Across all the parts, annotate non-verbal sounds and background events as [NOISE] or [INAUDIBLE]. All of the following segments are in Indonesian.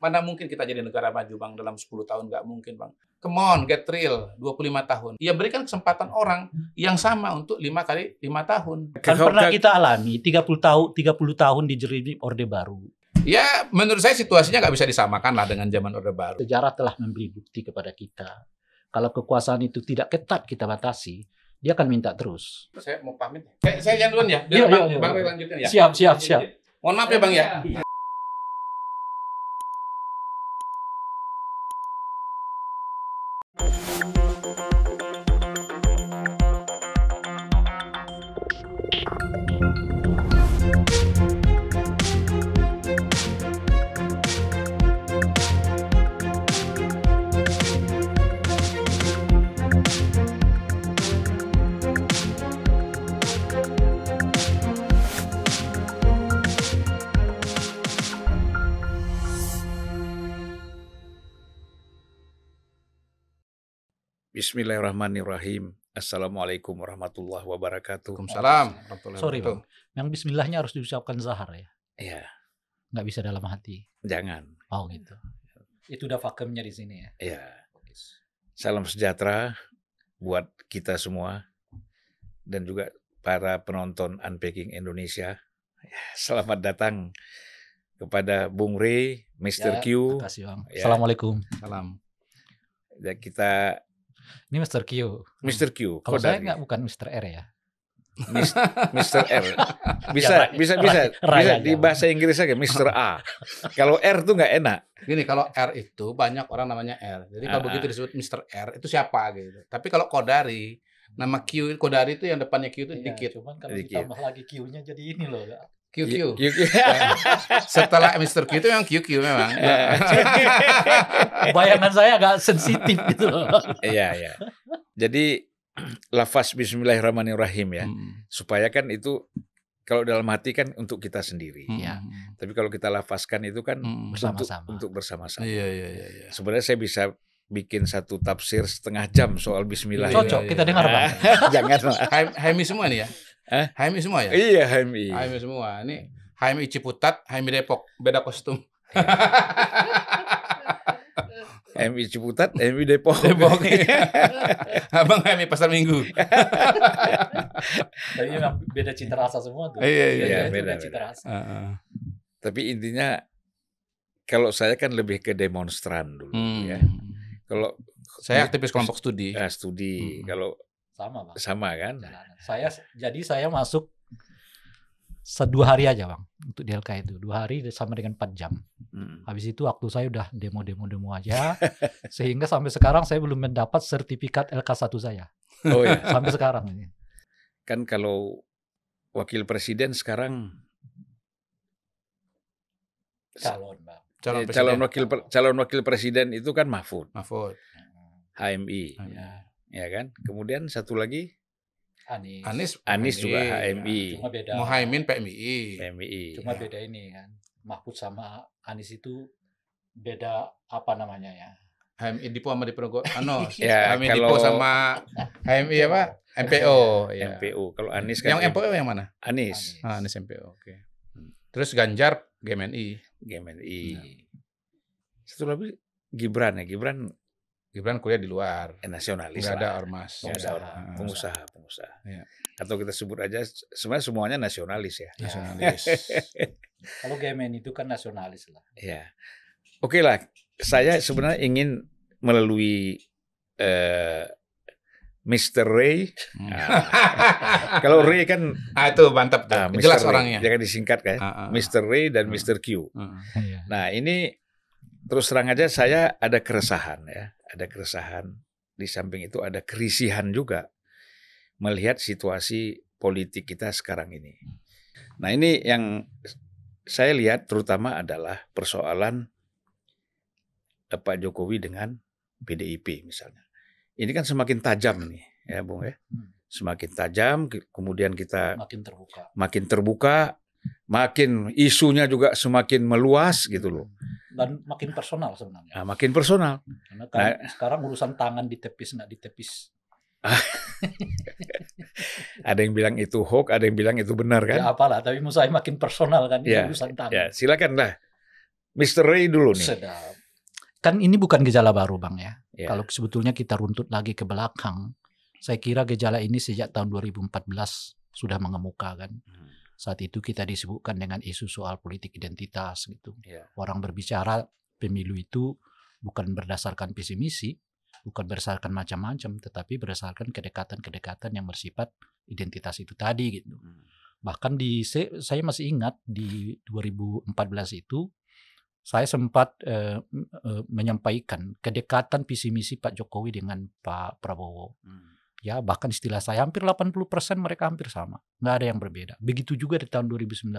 Mana mungkin kita jadi negara maju bang dalam 10 tahun nggak mungkin bang. Come on, get real. 25 tahun. Ya berikan kesempatan orang yang sama untuk lima kali lima tahun. Kan pernah kita alami 30 tahun 30 tahun dijerimi Orde Baru. Ya menurut saya situasinya nggak bisa disamakan lah dengan zaman Orde Baru. Sejarah telah memberi bukti kepada kita. Kalau kekuasaan itu tidak ketat kita batasi, dia akan minta terus. Saya mau pamit. Saya, saya jalan duluan ya. Iya, Biar bang, iya, iya. bang Ray lanjutin ya. Siap, siap, siap. Mohon maaf ya bang ya. Bismillahirrahmanirrahim. Assalamualaikum warahmatullahi wabarakatuh. Waalaikumsalam. Sorry bang, yang Bismillahnya harus diucapkan Zahar ya, Ya, nggak bisa dalam hati. jangan. Oh gitu. Itu udah fakemnya di sini ya. Ya, salam sejahtera buat kita semua dan juga para penonton Unpacking Indonesia. Ya, Selamat datang kepada Bung Ray, Mr. Ya, Q. Terima kasih bang. Ya. Assalamualaikum. Salam. Ya, kita Ini Mr. Q. Mr. Q. Kalau saya Kodari. nggak bukan Mr. R ya. Mr. R. Bisa, [LAUGHS] Ya, bisa, bisa, Ray- Ray bisa di bahasa Inggris aja Mr. A. Kalau R tuh nggak enak. Gini kalau R itu banyak orang namanya R. Jadi kalau Ah, begitu disebut Mr. R itu siapa gitu. Tapi kalau Kodari nama Q Kodari itu yang depannya Q itu Iya, dikit. Cuman kalau Dikit. ditambah lagi Q-nya jadi ini loh. QQ. Q- Q. Ya. Setelah Mr. Q itu memang QQ memang. [LAUGHS] Bayangan saya agak sensitif gitu loh. Iya, iya. Jadi lafaz Bismillahirrahmanirrahim ya, Hmm. supaya kan itu kalau dalam hati kan untuk kita sendiri. Hmm. Iya. Tapi kalau kita lafazkan itu kan Hmm. untuk, Bersama-sama. untuk bersama-sama. Iya iya iya iya. Sebenarnya saya bisa bikin satu tafsir setengah jam soal Bismillah. Iya, Cocok, iya, kita iya. dengar bang. [LAUGHS] Jangan lah. Haim- Haimi semua nih ya? Hah? Haimi semua ya? Iya, HMI. Haimi semua. Ini Haimi Ciputat, Haimi Depok, beda kostum. [LAUGHS] HMI Ciputat, HMI Depok. Depok. [LAUGHS] Abang Haimi Pasar Minggu. [LAUGHS] Tapi memang beda cita rasa semua tuh. Iya, iya, iya. itu Beda, cita beda. rasa. Heeh. Tapi intinya kalau saya kan lebih ke demonstran dulu Hmm. ya. Kalau Saya aktivis kelompok studi. ah, studi, Hmm. kalau Sama bang. sama kan. Jalanan. Saya jadi saya masuk sedua hari aja bang untuk di LK itu dua hari sama dengan 4 jam. Hmm. Habis itu waktu saya udah demo-demo-demo aja [LAUGHS] sehingga sampai sekarang saya belum mendapat sertifikat LK1 saya Oh ya. [LAUGHS] sampai sekarang ini. kan kalau wakil presiden sekarang Calon bang. Calon, eh, calon wakil calon wakil presiden itu kan Mahfud Mahfud. HMI Ya, ya kan kemudian satu lagi Anies. Anies. Anies juga Iya. HMI Cuma beda. Muhaimin PMI. PMI Cuma beda ini kan. Mahfud sama Anies itu beda apa namanya ya? HMI Dipo sama Diponegoro. [LAUGHS] Ano, Ya, HMI kalau- Dipo sama HMI apa? [LAUGHS] MPO. ya. MPU kalau Anies kan Yang MPO yang mana? Anies Ah, Anies MPO. Oke. Terus Ganjar GMNI. GMNI Ya. satu lagi Gibran ya Gibran Gibran kuliah di luar. eh, nasionalis Nggak ada lah ormas. Ada Pengusaha. Ah, pengusaha pengusaha Iya. atau kita sebut aja sebenarnya semuanya nasionalis ya Nasionalis. [LAUGHS] Kalau GMN itu kan nasionalis lah. Ya, oke lah. Saya sebenarnya ingin melalui eh, Mr. Ray. Hmm. [LAUGHS] Kalau Ray kan ah itu mantap tuh. ah, Mr. Jelas Ray. orangnya. Jangan disingkat kan. Ah, ah. Mr. Ray dan Hmm. Mr. Q. Ah. Iya. Nah ini terus terang aja saya ada keresahan ya, ada keresahan. Di samping itu ada kerisihan juga melihat situasi politik kita sekarang ini. Nah ini yang saya lihat terutama adalah persoalan eh, Pak Jokowi dengan PDIP misalnya. Ini kan semakin tajam nih ya Bung ya. Hmm. Semakin tajam, ke- kemudian kita Makin terbuka. makin terbuka, makin isunya juga semakin meluas gitu loh. Dan makin personal sebenarnya. Nah, makin personal. Karena kan sekarang urusan tangan ditepis nggak ditepis. [LAUGHS] Ada yang bilang itu hoax, ada yang bilang itu benar Ya kan? apalah, tapi menurut saya makin personal kan Ya, urusan tangan. Ya, silakan lah. Mr. Ray dulu nih. Sedap. Kan ini bukan gejala baru bang ya. Ya. Kalau sebetulnya kita runtut lagi ke belakang, saya kira gejala ini sejak tahun 2014 sudah mengemuka kan. Hmm. Saat itu kita disebutkan dengan isu soal politik identitas gitu. Ya. Orang berbicara pemilu itu bukan berdasarkan visi misi, bukan berdasarkan macam-macam, tetapi berdasarkan kedekatan-kedekatan yang bersifat identitas itu tadi gitu. Hmm. Bahkan di saya masih ingat di 2014 itu saya sempat eh, m- eh, menyampaikan kedekatan visi misi Pak Jokowi dengan Pak Prabowo. Hmm. Ya, bahkan istilah saya hampir 80% mereka hampir sama. Nggak ada yang berbeda. Begitu juga di tahun 2019.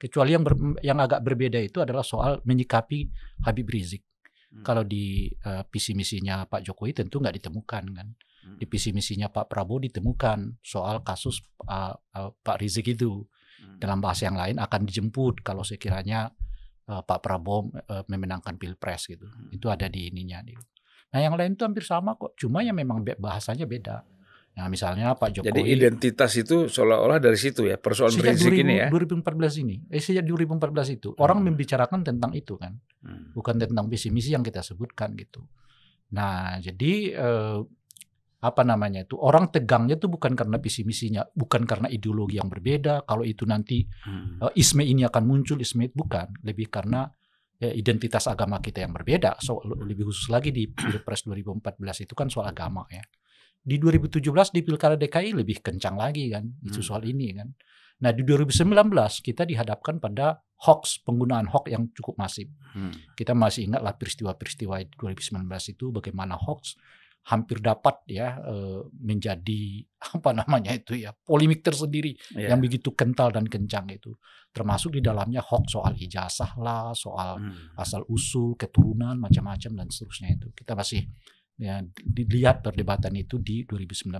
Kecuali yang ber- yang agak berbeda itu adalah soal menyikapi Habib Rizik. Hmm. Kalau di eh, visi misinya Pak Jokowi tentu nggak ditemukan kan. Hmm. Di visi misinya Pak Prabowo ditemukan soal kasus eh, eh, Pak Rizik itu Hmm. dalam bahasa yang lain akan dijemput kalau sekiranya eh, Pak Prabowo eh, memenangkan pilpres gitu. Hmm. Itu ada di ininya. Gitu. Nah yang lain itu hampir sama kok. Cuma ya memang bahasanya beda. Nah misalnya Pak Jokowi. Jadi identitas itu seolah-olah dari situ ya persoalan sejak Rizik 2000 ini ya. 2014 ini, eh sejak 2014 itu orang Hmm. membicarakan tentang itu kan, Hmm. bukan tentang visi misi yang kita sebutkan gitu. Nah jadi eh, apa namanya itu orang tegangnya itu bukan karena visi misinya, bukan karena ideologi yang berbeda. Kalau itu nanti Hmm. eh, isme ini akan muncul, isme itu bukan, lebih karena identitas agama kita yang berbeda. So, lebih khusus lagi di Pilpres 2014 itu kan soal agama ya. Di 2017 di Pilkada DKI lebih kencang lagi kan isu Hmm. soal ini kan. Nah, di 2019 kita dihadapkan pada hoax, penggunaan hoax yang cukup masif. Hmm. Kita masih ingatlah peristiwa-peristiwa di 2019 itu bagaimana hoax hampir dapat ya eh, menjadi [LAUGHS] apa namanya itu ya polemik tersendiri Ya. yang begitu kental dan kencang itu termasuk di dalamnya hoax soal ijazah lah soal Hmm. asal usul keturunan macam-macam dan seterusnya itu kita masih ya, dilihat perdebatan itu di 2019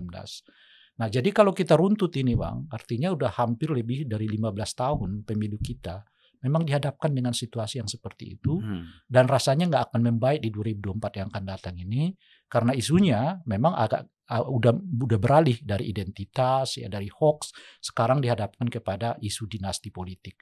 nah jadi kalau kita runtut ini bang artinya udah hampir lebih dari 15 tahun pemilu kita memang dihadapkan dengan situasi yang seperti itu Hmm. dan rasanya nggak akan membaik di 2024 yang akan datang ini karena isunya memang agak uh, udah udah beralih dari identitas ya dari hoax sekarang dihadapkan kepada isu dinasti politik.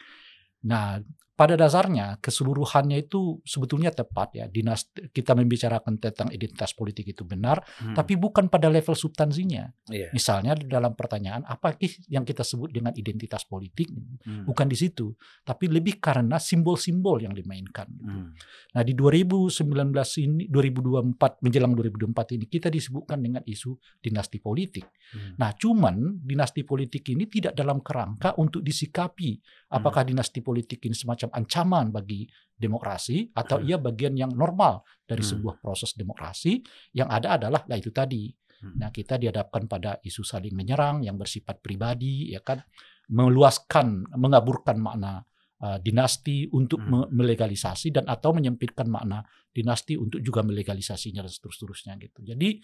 Nah, pada dasarnya keseluruhannya itu sebetulnya tepat ya. Dinasti kita membicarakan tentang identitas politik itu benar, Hmm. tapi bukan pada level substansinya. Iya. Misalnya dalam pertanyaan apa yang kita sebut dengan identitas politik? Hmm. Bukan di situ, tapi lebih karena simbol-simbol yang dimainkan. gitu. Hmm. Nah di 2019 ini, 2024 menjelang 2024 ini kita disebutkan dengan isu dinasti politik. Hmm. Nah cuman dinasti politik ini tidak dalam kerangka untuk disikapi apakah dinasti politik ini semacam ancaman bagi demokrasi atau Hmm. ia bagian yang normal dari Hmm. sebuah proses demokrasi yang ada adalah lah itu tadi. Hmm. Nah kita dihadapkan pada isu saling menyerang yang bersifat pribadi ya kan meluaskan mengaburkan makna uh, dinasti untuk Hmm. me- melegalisasi dan atau menyempitkan makna dinasti untuk juga melegalisasinya dan seterusnya gitu. Jadi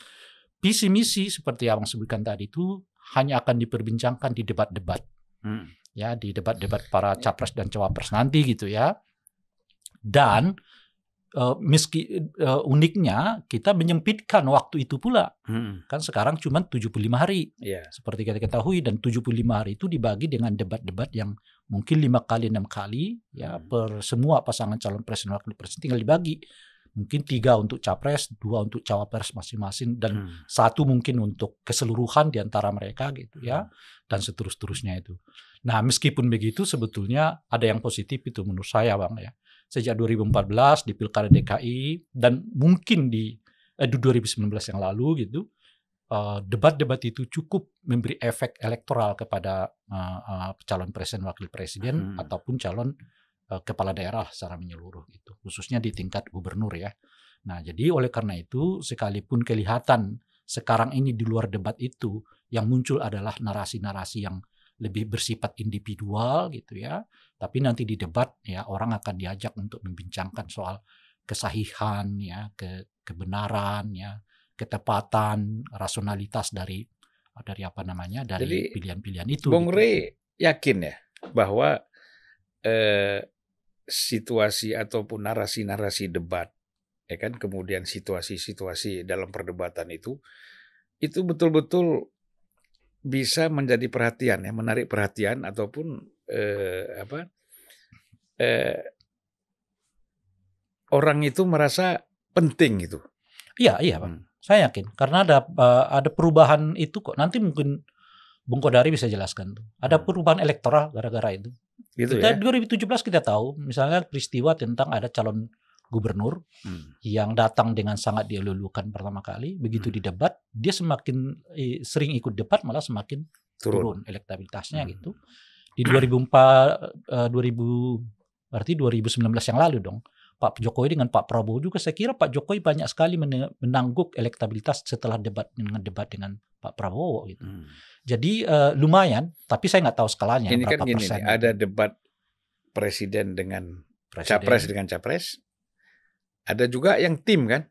visi misi seperti yang sebutkan tadi itu hanya akan diperbincangkan di debat-debat Hmm. Ya di debat-debat para capres dan cawapres nanti gitu ya. Dan eh, meski eh, uniknya kita menyempitkan waktu itu pula Hmm. kan sekarang cuma 75 hari Iya. seperti kita ketahui dan 75 hari itu dibagi dengan debat-debat yang mungkin lima kali enam kali ya Hmm. per semua pasangan calon presiden wakil presiden tinggal dibagi mungkin tiga untuk capres dua untuk cawapres masing-masing dan Hmm. satu mungkin untuk keseluruhan di antara mereka gitu ya dan seterus-terusnya itu. Nah, meskipun begitu sebetulnya ada yang positif itu menurut saya Bang ya. Sejak 2014 di Pilkada DKI dan mungkin di eh, di 2019 yang lalu gitu eh, debat-debat itu cukup memberi efek elektoral kepada eh, eh, calon presiden wakil presiden Hmm. ataupun calon kepala daerah secara menyeluruh gitu khususnya di tingkat gubernur ya. Nah, jadi oleh karena itu sekalipun kelihatan sekarang ini di luar debat itu yang muncul adalah narasi-narasi yang lebih bersifat individual gitu ya. Tapi nanti di debat ya orang akan diajak untuk membincangkan soal kesahihan ya, ke kebenaran ya, ketepatan, rasionalitas dari dari apa namanya dari pilihan-pilihan itu. Bung gitu. Rey yakin ya bahwa eh, situasi ataupun narasi-narasi debat ya kan kemudian situasi-situasi dalam perdebatan itu itu betul-betul bisa menjadi perhatian ya menarik perhatian ataupun eh, apa eh, orang itu merasa penting gitu. Iya, iya, Pak. Hmm. Saya yakin karena ada eh, ada perubahan itu kok. Nanti mungkin Bung Kodari bisa jelaskan tuh. Ada Hmm. perubahan elektoral gara-gara itu. Gitu kita ya. 2017 kita tahu misalnya peristiwa tentang ada calon gubernur Hmm. yang datang dengan sangat dielulukan pertama kali, begitu Hmm. di debat dia semakin eh, sering ikut debat malah semakin Turun. turun elektabilitasnya Hmm. gitu. Di 2004 eh, 2000 berarti 2019 yang lalu dong. Pak Jokowi dengan Pak Prabowo juga saya kira Pak Jokowi banyak sekali menangguk elektabilitas setelah debat dengan debat dengan Pak Prabowo gitu. Hmm. Jadi eh, lumayan, tapi saya nggak tahu skalanya Ini kan berapa gini persen. nih, ada debat presiden dengan Presiden. capres dengan capres. Ada juga yang tim kan?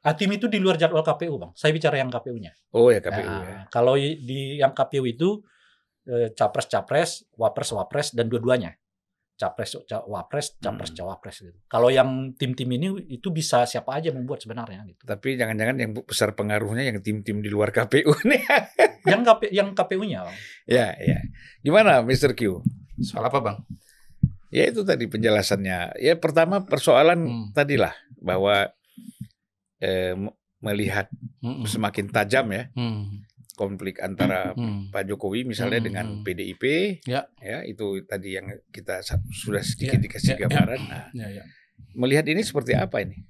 Ah, tim itu di luar jadwal KPU, Bang. Saya bicara yang KPU-nya. Oh ya KPU Nah, ya. Kalau i- di yang KPU itu eh, capres-capres, wapres-wapres dan dua-duanya. Capres, ca- wapres, capres, Hmm. cawapres gitu. Kalau yang tim-tim ini itu bisa siapa aja membuat sebenarnya gitu. Tapi jangan-jangan yang besar pengaruhnya yang tim-tim di luar KPU [LAUGHS] nih. yang KP, yang KPU-nya, Bang. ya, ya. Gimana Mr. Q? Soal apa bang? Ya itu tadi penjelasannya. Ya pertama persoalan Hmm. tadilah bahwa eh, melihat Hmm. semakin tajam ya Hmm. Konflik antara Hmm. Pak Jokowi misalnya Hmm, dengan hmm. PDIP. Ya. Ya, itu tadi yang kita sudah sedikit Ya, dikasih ya, ya. gambaran. Nah, Ya, ya. melihat ini seperti apa ini?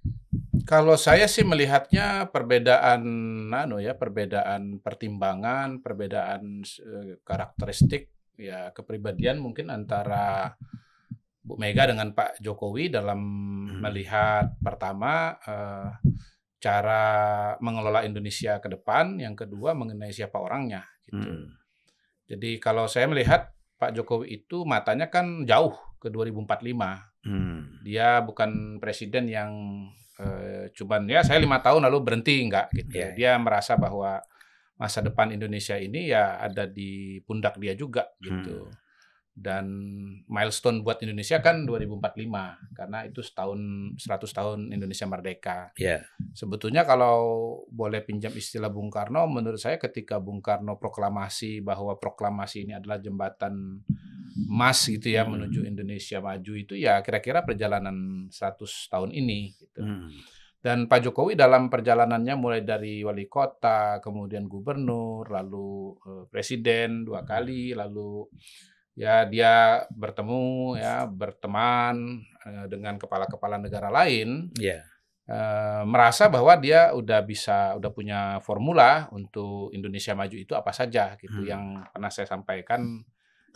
Kalau saya sih melihatnya perbedaan anu ya, perbedaan pertimbangan, perbedaan eh, karakteristik ya kepribadian mungkin antara Bu Mega dengan Pak Jokowi dalam melihat pertama eh, cara mengelola Indonesia ke depan, yang kedua mengenai siapa orangnya gitu. Hmm. Jadi kalau saya melihat Pak Jokowi itu matanya kan jauh ke 2045. Hmm. Dia bukan presiden yang eh, cuman ya saya lima tahun lalu berhenti enggak gitu. Iya, Dia merasa bahwa masa depan Indonesia ini ya ada di pundak dia juga gitu. Hmm. Dan milestone buat Indonesia kan 2045 karena itu setahun 100 tahun Indonesia merdeka. Ya. Sebetulnya kalau boleh pinjam istilah Bung Karno, menurut saya ketika Bung Karno proklamasi bahwa proklamasi ini adalah jembatan emas gitu ya Hmm. menuju Indonesia maju itu ya kira-kira perjalanan 100 tahun ini gitu. Hmm. Dan Pak Jokowi dalam perjalanannya mulai dari wali kota, kemudian gubernur, lalu eh, presiden dua kali, lalu ya dia bertemu ya berteman eh, dengan kepala-kepala negara lain Ya. eh, merasa bahwa dia udah bisa udah punya formula untuk Indonesia maju itu apa saja gitu Hmm. yang pernah saya sampaikan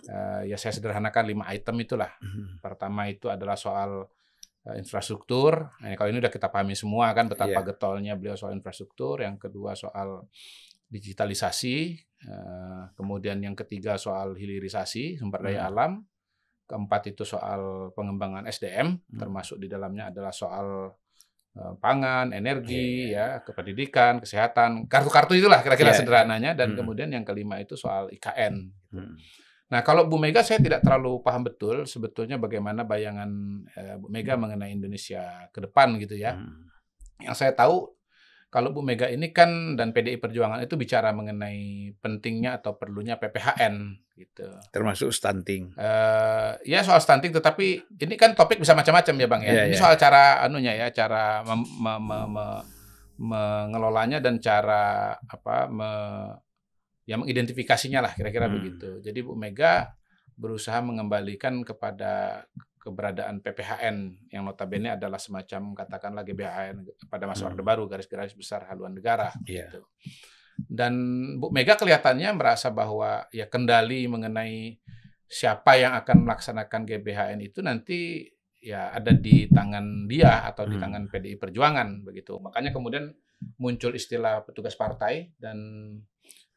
eh, ya saya sederhanakan lima item itulah Hmm. pertama itu adalah soal eh, infrastruktur nah, kalau ini udah kita pahami semua kan betapa Iya. getolnya beliau soal infrastruktur yang kedua soal digitalisasi kemudian yang ketiga soal hilirisasi sumber daya Hmm. alam keempat itu soal pengembangan SDM Hmm. termasuk di dalamnya adalah soal eh, pangan, energi, Iya. ya, kependidikan, kesehatan, kartu-kartu itulah kira-kira Iya. sederhananya. Dan Hmm. kemudian yang kelima itu soal IKN. Hmm. Nah, kalau Bu Mega saya tidak terlalu paham betul sebetulnya bagaimana bayangan eh, Bu Mega mengenai Indonesia ke depan gitu ya. Hmm. Yang saya tahu kalau Bu Mega ini kan dan PDI Perjuangan itu bicara mengenai pentingnya atau perlunya PPHN gitu. Termasuk stunting. Eh, ya soal stunting tetapi ini kan topik bisa macam-macam ya Bang ya. Iya, ini iya. soal cara anunya ya, cara mem- me- me- me- mengelolanya dan cara apa me, ya mengidentifikasinya lah kira-kira Hmm. begitu. Jadi Bu Mega berusaha mengembalikan kepada keberadaan PPHN yang notabene adalah semacam katakanlah GBHN pada masa Hmm. Orde Baru garis-garis besar haluan negara Iya. gitu. Dan Bu Mega kelihatannya merasa bahwa ya kendali mengenai siapa yang akan melaksanakan GBHN itu nanti ya ada di tangan dia atau di Hmm. tangan PDI Perjuangan begitu. Makanya kemudian muncul istilah petugas partai dan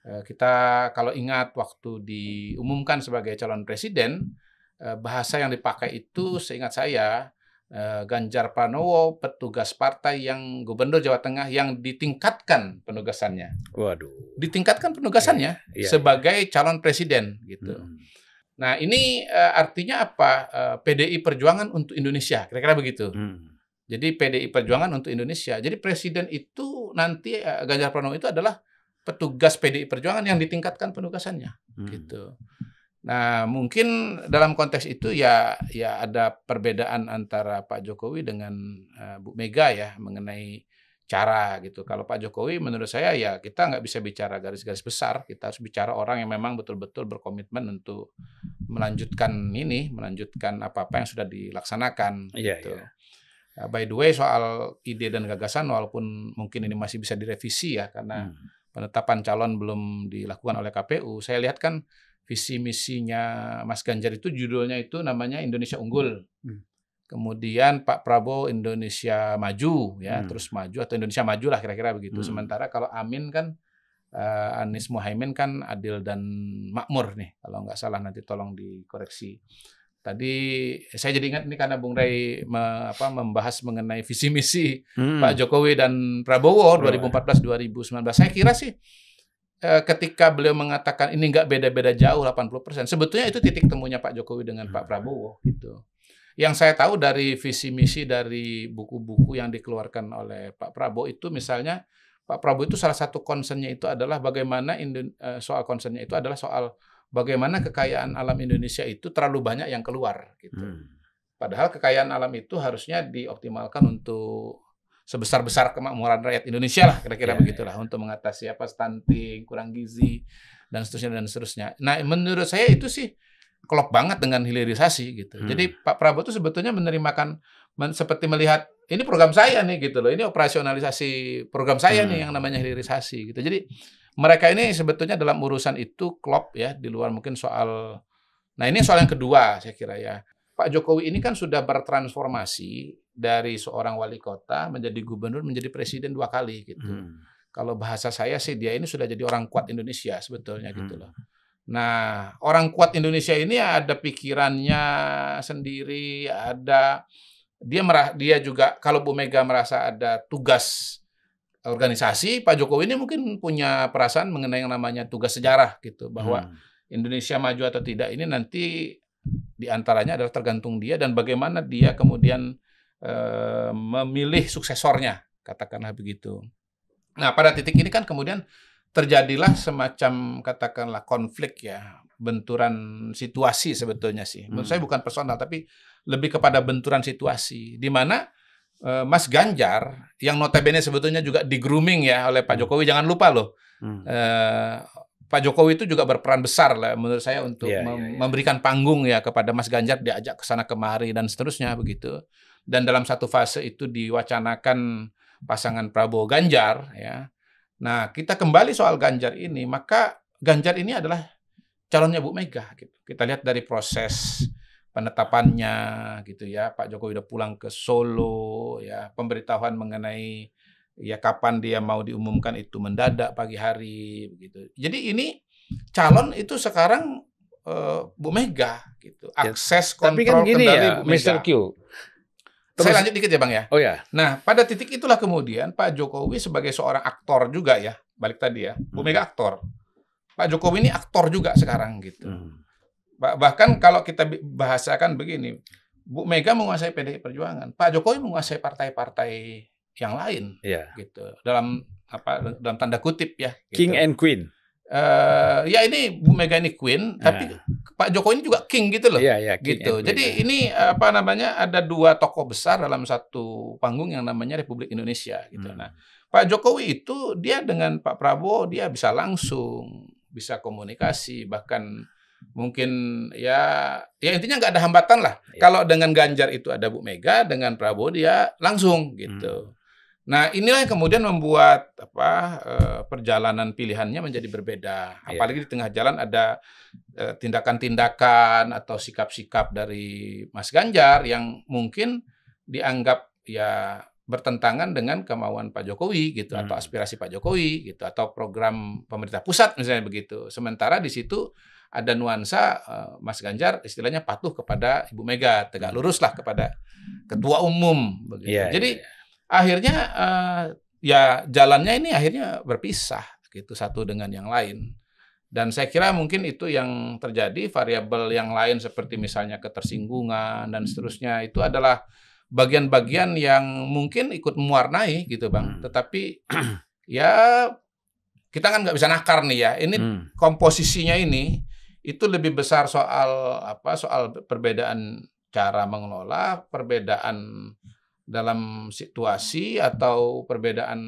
eh, kita kalau ingat waktu diumumkan sebagai calon presiden bahasa yang dipakai itu seingat saya eh, Ganjar Pranowo petugas partai yang gubernur Jawa Tengah yang ditingkatkan penugasannya Waduh. ditingkatkan penugasannya Iya. sebagai calon presiden gitu. Hmm. Nah ini eh, artinya apa? Eh, PDI Perjuangan untuk Indonesia kira-kira begitu. Hmm. Jadi PDI Perjuangan untuk Indonesia. Jadi presiden itu nanti eh, Ganjar Pranowo itu adalah petugas PDI Perjuangan yang ditingkatkan penugasannya Hmm. gitu. Nah, mungkin dalam konteks itu ya ya ada perbedaan antara Pak Jokowi dengan uh, Bu Mega ya mengenai cara gitu. Kalau Pak Jokowi menurut saya ya kita nggak bisa bicara garis-garis besar, kita harus bicara orang yang memang betul-betul berkomitmen untuk melanjutkan ini, melanjutkan apa-apa yang sudah dilaksanakan Iya, gitu. iya. Uh, by the way soal ide dan gagasan walaupun mungkin ini masih bisa direvisi ya karena Hmm. penetapan calon belum dilakukan oleh KPU. Saya lihat kan visi misinya Mas Ganjar itu judulnya itu namanya Indonesia Unggul. Hmm. Kemudian Pak Prabowo Indonesia Maju ya, Hmm. terus maju atau Indonesia Maju lah kira-kira begitu. Hmm. Sementara kalau Amin kan eh, Anies Muhaimin kan adil dan makmur nih kalau nggak salah nanti tolong dikoreksi. Tadi saya jadi ingat nih karena Bung Ray me- apa, membahas mengenai visi misi Hmm. Pak Jokowi dan Prabowo Prabowo. 2014-2019. Saya kira sih ketika beliau mengatakan ini nggak beda-beda jauh 80%, sebetulnya itu titik temunya Pak Jokowi dengan Pak Prabowo gitu. Yang saya tahu dari visi misi dari buku-buku yang dikeluarkan oleh Pak Prabowo itu misalnya Pak Prabowo itu salah satu concernnya itu adalah bagaimana Indo- eh, soal concernnya itu adalah soal bagaimana kekayaan alam Indonesia itu terlalu banyak yang keluar gitu. Hmm. Padahal kekayaan alam itu harusnya dioptimalkan untuk sebesar-besar kemakmuran rakyat Indonesia lah kira-kira Ya, begitulah untuk mengatasi apa stunting, kurang gizi dan seterusnya dan seterusnya. Nah, menurut saya itu sih klop banget dengan hilirisasi gitu. Hmm. Jadi Pak Prabowo itu sebetulnya menerimakan men- seperti melihat ini program saya nih gitu loh. Ini operasionalisasi program saya nih Hmm. yang namanya hilirisasi gitu. Jadi mereka ini sebetulnya dalam urusan itu klop ya di luar mungkin soal Nah, ini soal yang kedua saya kira ya. Pak Jokowi ini kan sudah bertransformasi dari seorang wali kota menjadi gubernur menjadi presiden dua kali gitu. Hmm. Kalau bahasa saya sih dia ini sudah jadi orang kuat Indonesia sebetulnya gitu Hmm. loh. Nah, orang kuat Indonesia ini ada pikirannya sendiri, ada dia merah, dia juga kalau Bu Mega merasa ada tugas organisasi, Pak Jokowi ini mungkin punya perasaan mengenai yang namanya tugas sejarah gitu bahwa Hmm. Indonesia maju atau tidak ini nanti di antaranya adalah tergantung dia dan bagaimana dia kemudian eh, memilih suksesornya, katakanlah begitu. Nah, pada titik ini kan kemudian terjadilah semacam katakanlah konflik ya, benturan situasi sebetulnya sih. Menurut Hmm. saya bukan personal tapi lebih kepada benturan situasi di mana eh, Mas Ganjar yang notabene sebetulnya juga di grooming ya oleh Pak Hmm. Jokowi jangan lupa loh Hmm. eh, Pak Jokowi itu juga berperan besar lah menurut saya untuk Iya, mem- iya, iya. memberikan panggung ya kepada Mas Ganjar diajak ke sana kemari dan seterusnya begitu. Dan dalam satu fase itu diwacanakan pasangan Prabowo Ganjar ya. Nah, kita kembali soal Ganjar ini, maka Ganjar ini adalah calonnya Bu Mega gitu. Kita lihat dari proses penetapannya gitu ya. Pak Jokowi udah pulang ke Solo ya, pemberitahuan mengenai ya kapan dia mau diumumkan itu mendadak pagi hari begitu. Jadi ini calon itu sekarang eh, Bu Mega gitu. Ya, Akses Tapi kontrol kan gini kendali ya, Bu Mega. Mr. Q. Saya lanjut dikit ya Bang ya. Oh ya. Nah, pada titik itulah kemudian Pak Jokowi sebagai seorang aktor juga ya, balik tadi ya. Bu Hmm. Mega aktor. Pak Jokowi ini aktor juga sekarang gitu. Hmm. Bah- Bahkan kalau kita bahasakan begini, Bu Mega menguasai PDI Perjuangan, Pak Jokowi menguasai partai-partai yang lain Iya. gitu. Dalam apa dalam tanda kutip ya. King gitu. and Queen. Eh, ya ini Bu Mega ini queen, tapi Nah. Pak Jokowi ini juga king gitu loh Iya, iya, King gitu. Jadi ya. ini apa namanya ada dua tokoh besar dalam satu panggung yang namanya Republik Indonesia gitu. Hmm. Nah, Pak Jokowi itu dia dengan Pak Prabowo dia bisa langsung bisa komunikasi bahkan mungkin ya ya intinya nggak ada hambatan lah. Ya. Kalau dengan Ganjar itu ada Bu Mega, dengan Prabowo dia langsung gitu. Nah, inilah yang kemudian membuat apa eh, perjalanan pilihannya menjadi berbeda. Ya. Apalagi di tengah jalan ada eh, tindakan-tindakan atau sikap-sikap dari Mas Ganjar yang mungkin dianggap ya bertentangan dengan kemauan Pak Jokowi gitu atau Hmm. aspirasi Pak Jokowi gitu atau program pemerintah pusat misalnya begitu. Sementara di situ ada nuansa eh, Mas Ganjar istilahnya patuh kepada Ibu Mega, tegak lurus lah kepada ketua umum begitu. Iya, Jadi iya, iya. Akhirnya eh, ya jalannya ini akhirnya berpisah gitu satu dengan yang lain. Dan saya kira mungkin itu yang terjadi variabel yang lain seperti misalnya ketersinggungan dan seterusnya itu adalah bagian-bagian yang mungkin ikut mewarnai gitu bang. Hmm. Tetapi [CLEARS THROAT] ya kita kan nggak bisa nakar nih ya. Ini Hmm. komposisinya ini itu lebih besar soal apa? Soal perbedaan cara mengelola, perbedaan dalam situasi atau perbedaan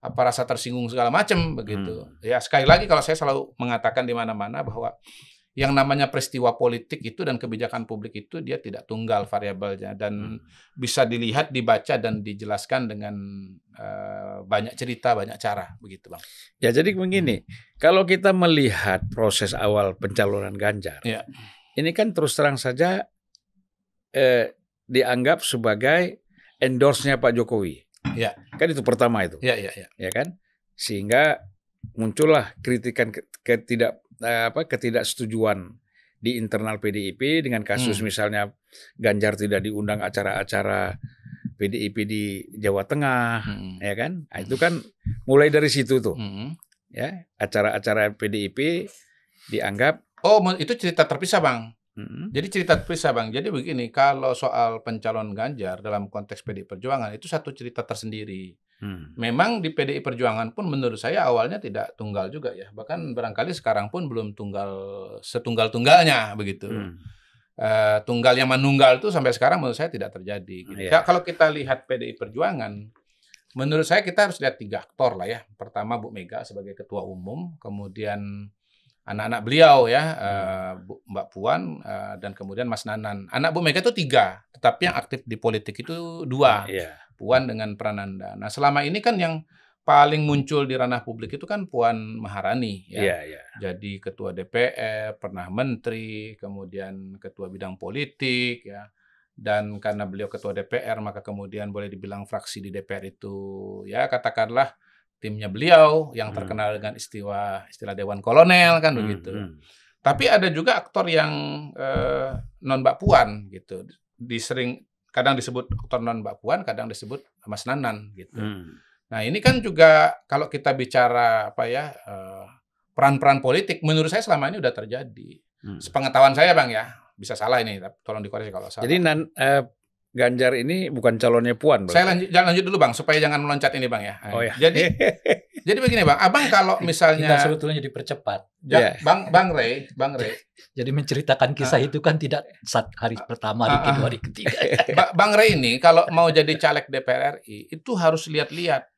apa rasa tersinggung segala macam begitu. Hmm. Ya sekali lagi kalau saya selalu mengatakan di mana-mana bahwa yang namanya peristiwa politik itu dan kebijakan publik itu dia tidak tunggal variabelnya dan Hmm. bisa dilihat, dibaca dan dijelaskan dengan eh, banyak cerita, banyak cara begitu, Bang. Ya jadi begini, kalau kita melihat proses awal pencalonan Ganjar, Iya. ini kan terus terang saja eh, dianggap sebagai endorse-nya Pak Jokowi. Iya. Kan itu pertama itu, Ya, ya, ya. ya kan? Sehingga muncullah kritikan ke- ketidak eh, apa ketidaksetujuan di internal PDIP dengan kasus Hmm. misalnya Ganjar tidak diundang acara-acara PDIP di Jawa Tengah, Mm-mm. ya kan? Nah, itu kan mulai dari situ tuh Mm-mm. ya acara-acara PDIP dianggap Oh, itu cerita terpisah, Bang. Jadi cerita terpisah, Bang. Jadi begini, kalau soal pencalon Ganjar dalam konteks PDI Perjuangan itu satu cerita tersendiri. mm, Memang di PDI Perjuangan pun menurut saya awalnya tidak tunggal juga ya. Bahkan barangkali sekarang pun belum tunggal setunggal-tunggalnya begitu. mm, Eh, tunggal yang menunggal itu sampai sekarang menurut saya tidak terjadi. Gitu. Iya. Ya, kalau kita lihat PDI Perjuangan, menurut saya kita harus lihat tiga aktor lah ya. Pertama Bu Mega sebagai ketua umum, kemudian anak-anak beliau ya, Bu- Mbak Puan eh, dan kemudian Mas Nanan. Anak Bu Mega itu tiga, tetapi yang aktif di politik itu dua, Iya. Puan dengan Prananda. Nah selama ini kan yang paling muncul di ranah publik itu kan Puan Maharani ya Iya, iya. jadi ketua DPR, pernah menteri, kemudian ketua bidang politik ya. Dan karena beliau ketua DPR maka kemudian boleh dibilang fraksi di DPR itu ya katakanlah timnya beliau yang Hmm. terkenal dengan istilah istilah dewan kolonel kan Mm, begitu. mm, Tapi ada juga aktor yang eh, non Mbak Puan gitu. Disering kadang disebut aktor non Mbak Puan, kadang disebut Mas Nanan gitu. mm. Nah, ini kan juga kalau kita bicara apa ya eh, peran-peran politik, menurut saya selama ini udah terjadi. Hmm. Sepengetahuan saya, bang ya, bisa salah ini, tolong dikoreksi kalau salah. Jadi nan, eh, Ganjar ini bukan calonnya Puan. saya lanjut, jangan lanjut dulu bang, supaya jangan meloncat ini bang ya. Oh ya. Jadi, [LAUGHS] jadi begini bang, abang kalau Kita misalnya, sebetulnya dipercepat. Ja- Iya. bang, bang Ray, bang Ray, [LAUGHS] Jadi menceritakan kisah itu kan tidak saat hari pertama, hari ah. kedua, hari ketiga. [LAUGHS] Ba- bang Ray ini kalau mau jadi caleg DPR RI itu harus lihat-lihat.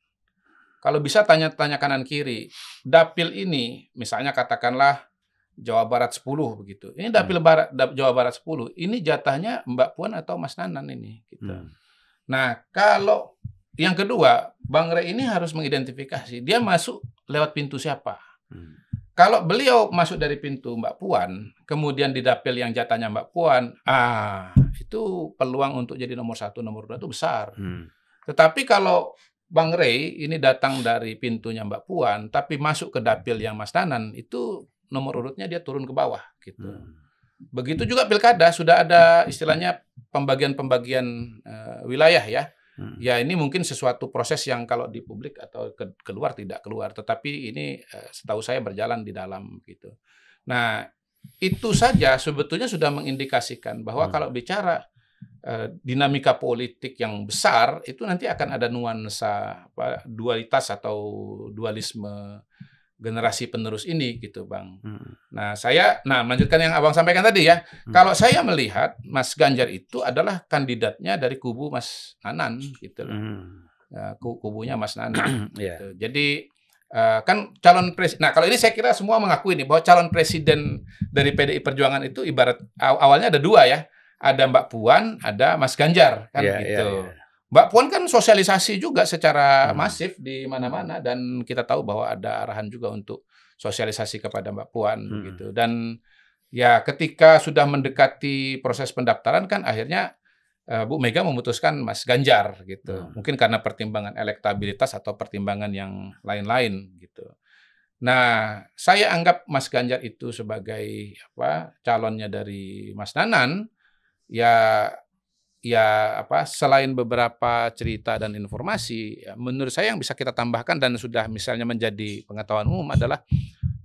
Kalau bisa tanya-tanya kanan kiri. Dapil ini, misalnya katakanlah Jawa Barat 10 begitu. Ini dapil barat da- Jawa Barat 10, ini jatahnya Mbak Puan atau Mas Nanan ini gitu. Hmm. Nah, kalau yang kedua, Bang Ray ini harus mengidentifikasi dia masuk lewat pintu siapa. Hmm. Kalau beliau masuk dari pintu Mbak Puan, kemudian di dapil yang jatahnya Mbak Puan, ah itu peluang untuk jadi nomor satu, nomor dua itu besar. Hmm. Tetapi kalau Bang Ray ini datang dari pintunya Mbak Puan, tapi masuk ke dapil yang Mas Nanan, itu nomor urutnya dia turun ke bawah gitu. Hmm. Begitu juga pilkada sudah ada istilahnya pembagian-pembagian eh, wilayah ya. Hmm. Ya ini mungkin sesuatu proses yang kalau di publik atau ke- keluar tidak keluar, tetapi ini eh, setahu saya berjalan di dalam gitu. Nah itu saja sebetulnya sudah mengindikasikan bahwa Hmm. kalau bicara eh, dinamika politik yang besar itu nanti akan ada nuansa apa, dualitas atau dualisme generasi penerus ini gitu bang. Hmm. Nah saya, nah melanjutkan yang abang sampaikan tadi ya. Hmm. Kalau saya melihat Mas Ganjar itu adalah kandidatnya dari kubu Mas Nanan gitu loh. Hmm. Ya, ku- kubunya Mas Nanan. [CLEARS THROAT] Iya. gitu. Jadi eh, kan calon presiden. Nah kalau ini saya kira semua mengakui nih bahwa calon presiden dari PDI Perjuangan itu ibarat aw- awalnya ada dua ya. Ada Mbak Puan, ada Mas Ganjar kan Iya, gitu. iya, iya. Mbak Puan kan sosialisasi juga secara Hmm. masif di mana-mana dan kita tahu bahwa ada arahan juga untuk sosialisasi kepada Mbak Puan Hmm. gitu. Dan ya ketika sudah mendekati proses pendaftaran kan akhirnya eh, Bu Mega memutuskan Mas Ganjar gitu. Hmm. Mungkin karena pertimbangan elektabilitas atau pertimbangan yang lain-lain gitu. Nah, saya anggap Mas Ganjar itu sebagai apa calonnya dari Mas Nanan ya ya apa selain beberapa cerita dan informasi ya, menurut saya yang bisa kita tambahkan dan sudah misalnya menjadi pengetahuan umum adalah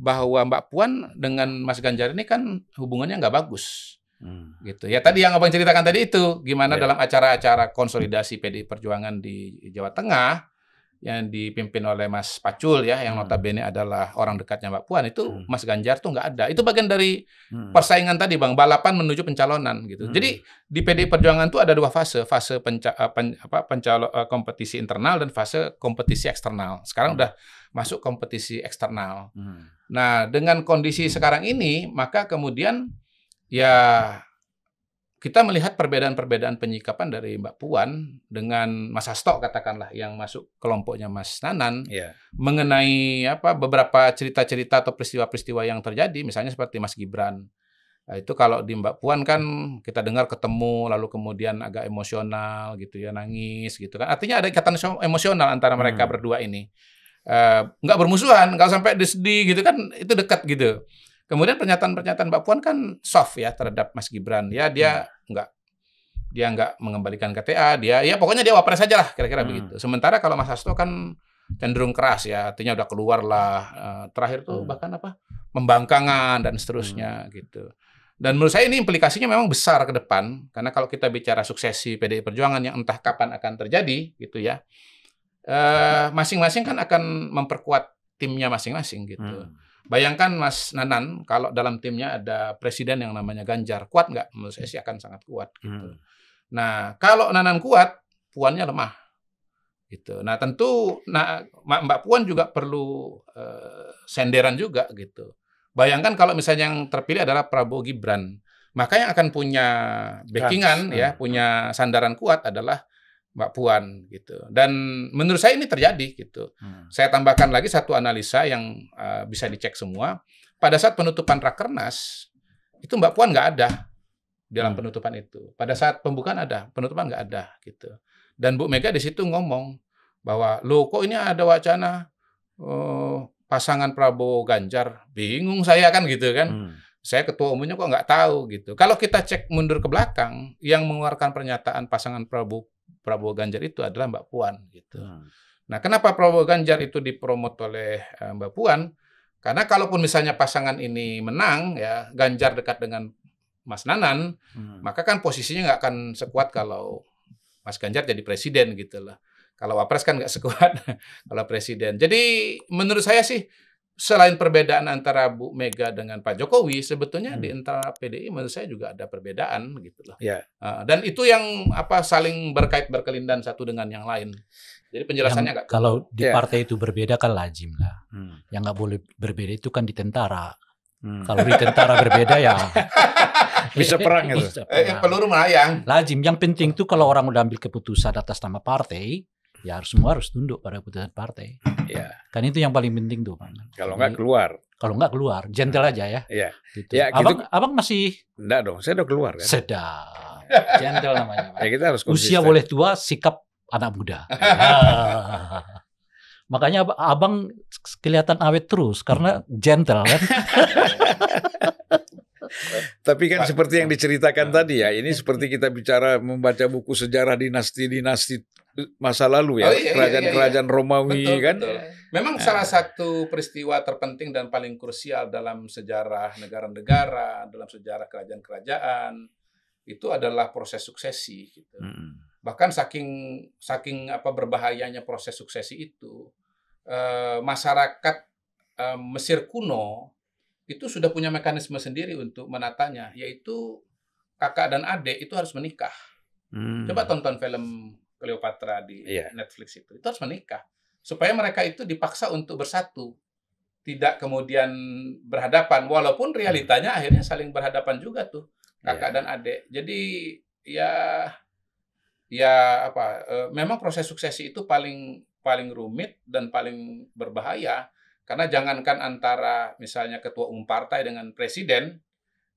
bahwa Mbak Puan dengan Mas Ganjar ini kan hubungannya nggak bagus Hmm. gitu ya tadi yang abang ceritakan tadi itu gimana Ya. dalam acara-acara konsolidasi PDI Perjuangan di Jawa Tengah yang dipimpin oleh Mas Pacul ya, yang Hmm. notabene adalah orang dekatnya Mbak Puan itu Hmm. Mas Ganjar tuh nggak ada. Itu bagian dari Hmm. persaingan tadi bang, balapan menuju pencalonan gitu. Hmm. Jadi di PDI Perjuangan tuh ada dua fase, fase penca, eh, pen- apa, pencalo, eh, kompetisi internal dan fase kompetisi eksternal. Sekarang Hmm. udah masuk kompetisi eksternal. Hmm. Nah dengan kondisi sekarang ini, maka kemudian ya kita melihat perbedaan-perbedaan penyikapan dari Mbak Puan dengan Mas Hasto katakanlah yang masuk kelompoknya Mas Nanan Ya. mengenai apa beberapa cerita-cerita atau peristiwa-peristiwa yang terjadi misalnya seperti Mas Gibran Nah, itu kalau di Mbak Puan kan kita dengar ketemu lalu kemudian agak emosional gitu ya nangis gitu kan artinya ada ikatan emo- emosional antara mereka Hmm. berdua ini Eh, nggak bermusuhan nggak sampai disedih gitu kan itu dekat gitu kemudian pernyataan-pernyataan Mbak Puan kan soft ya terhadap Mas Gibran. Ya dia nggak dia nggak mengembalikan KTA dia ya pokoknya dia wapres saja lah kira-kira Hmm. begitu. Sementara kalau Mas Hasto kan cenderung keras ya artinya udah keluar lah eh, terakhir tuh Hmm. bahkan apa pembangkangan dan seterusnya gitu. Dan menurut saya ini implikasinya memang besar ke depan karena kalau kita bicara suksesi PDI Perjuangan yang entah kapan akan terjadi gitu ya eh, masing-masing kan akan memperkuat timnya masing-masing gitu. Hmm. Bayangkan Mas Nanan kalau dalam timnya ada presiden yang namanya Ganjar kuat nggak menurut saya sih akan sangat kuat gitu Hmm. Nah, kalau Nanan kuat, Puannya lemah. Gitu. Nah, tentu nah, Mbak Puan juga perlu eh, senderan juga gitu. Bayangkan kalau misalnya yang terpilih adalah Prabowo Gibran, maka yang akan punya backingan Kans, ya, hmm. punya sandaran kuat adalah Mbak Puan gitu. Dan menurut saya ini terjadi gitu. Hmm. Saya tambahkan lagi satu analisa yang eh, bisa dicek semua. Pada saat penutupan Rakernas, itu Mbak Puan nggak ada dalam Hmm. penutupan itu. Pada saat pembukaan ada, penutupan nggak ada gitu. Dan Bu Mega di situ ngomong bahwa lo kok ini ada wacana eh, pasangan Prabowo Ganjar, bingung saya kan gitu kan. Hmm. Saya ketua umumnya kok nggak tahu gitu. Kalau kita cek mundur ke belakang, yang mengeluarkan pernyataan pasangan Prabowo Prabowo Ganjar itu adalah Mbak Puan gitu. Hmm. Nah, kenapa Prabowo Ganjar itu dipromot oleh eh, Mbak Puan? Karena kalaupun misalnya pasangan ini menang, ya Ganjar dekat dengan Mas Nanan, Hmm. maka kan posisinya nggak akan sekuat kalau Mas Ganjar jadi presiden gitu loh. Kalau wapres kan nggak sekuat [LAUGHS] kalau presiden. Jadi menurut saya sih selain perbedaan antara Bu Mega dengan Pak Jokowi, sebetulnya Hmm. di antara PDI menurut saya juga ada perbedaan gitu loh. Ya. Uh, dan itu yang apa saling berkait berkelindan satu dengan yang lain. Jadi penjelasannya Yang nggak kalau di Ya. partai itu berbeda kan lazim lah. Hmm. Yang nggak boleh berbeda itu kan di tentara. Hmm. Kalau di tentara berbeda ya [LAUGHS] Bisa perang [LAUGHS] itu. Bisa eh, peluru melayang. Lazim. Yang penting tuh kalau orang udah ambil keputusan atas nama partai, ya harus semua harus tunduk pada keputusan partai. Ya. Kan itu yang paling penting tuh, Bang. Kalau nggak keluar. Kalau nggak keluar, gentle aja ya. Ya. Gitu. Ya, gitu. abang, abang masih Enggak dong, saya udah keluar kan. sedap. [LAUGHS] Gentle namanya. Pak. Ya kita harus Usia boleh tua, sikap anak muda. Ah. [LAUGHS] Makanya ab- abang kelihatan awet terus karena gentle kan. [LAUGHS] Tapi kan seperti yang diceritakan tadi ya, ini seperti kita bicara membaca buku sejarah dinasti-dinasti masa lalu ya, Oh, iya, iya, kerajaan-kerajaan Romawi Betul, kan. betul. Memang Nah. salah satu peristiwa terpenting dan paling krusial dalam sejarah negara-negara, dalam sejarah kerajaan-kerajaan itu adalah proses suksesi gitu. Hmm. Bahkan saking saking apa berbahayanya proses suksesi itu, eh, masyarakat eh, Mesir kuno itu sudah punya mekanisme sendiri untuk menatanya, yaitu kakak dan adik itu harus menikah. Hmm. Coba tonton film Cleopatra di Iya. Netflix itu. Itu harus menikah. Supaya mereka itu dipaksa untuk bersatu. Tidak kemudian berhadapan. Walaupun realitanya akhirnya saling berhadapan juga tuh. Kakak Iya. dan adik. Jadi ya ya apa eh, memang proses suksesi itu paling paling rumit dan paling berbahaya karena jangankan antara misalnya ketua umum partai dengan presiden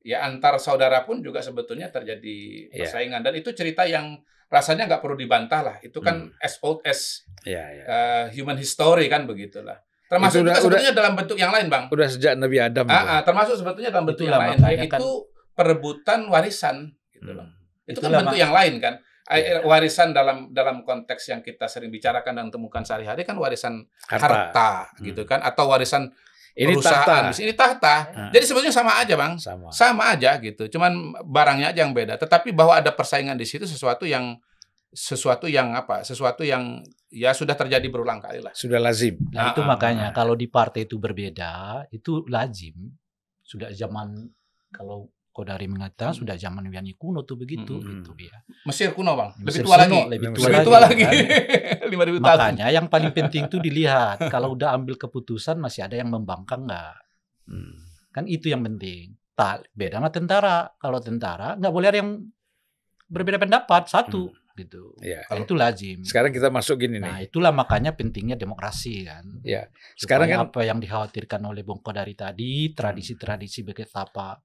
ya antar saudara pun juga sebetulnya terjadi Iya. persaingan dan itu cerita yang rasanya nggak perlu dibantah lah itu kan Hmm. as old as Ya, ya. uh, human history kan begitulah termasuk Itu udah- juga sebetulnya dalam bentuk yang lain bang Udah sejak Nabi Adam. itu. ah, ah, termasuk sebetulnya dalam bentuk Itulah yang lain makanya yaitu perebutan warisan gitu loh Hmm. itu kan Itulah bentuk mak- yang lain kan Iya. Eh, warisan dalam dalam konteks yang kita sering bicarakan dan temukan sehari-hari kan warisan Harta. harta, Hmm. gitu kan atau warisan Ini perusahaan tahta. ini tahta Ah. jadi sebetulnya sama aja bang Sama. sama aja gitu cuman barangnya aja yang beda tetapi bahwa ada persaingan di situ sesuatu yang sesuatu yang apa? Sesuatu yang ya sudah terjadi berulang kali lah. Sudah lazim. Nah, itu Ah, ah, makanya ah. kalau di partai itu berbeda, itu lazim. Sudah zaman kalau Kodari mengatakan Hmm. sudah zaman Wiani kuno tuh begitu Hmm. gitu ya. Mesir kuno, Bang. Lebih Mesir tua kuno, lagi. lebih tua Lebih lagi. tua lagi. kan. [LAUGHS] 5000 tahun. Makanya yang paling penting itu dilihat kalau udah ambil keputusan masih ada yang membangkang nggak. Hmm. Kan itu yang penting. Tak beda sama tentara. Kalau tentara nggak boleh ada yang berbeda pendapat satu gitu. Ya. Kalau itu lazim. Sekarang kita masuk gini Nah, nih. itulah makanya pentingnya demokrasi kan. Ya. Sekarang Supaya kan apa yang dikhawatirkan oleh Bung Kodari tadi, tradisi-tradisi betapa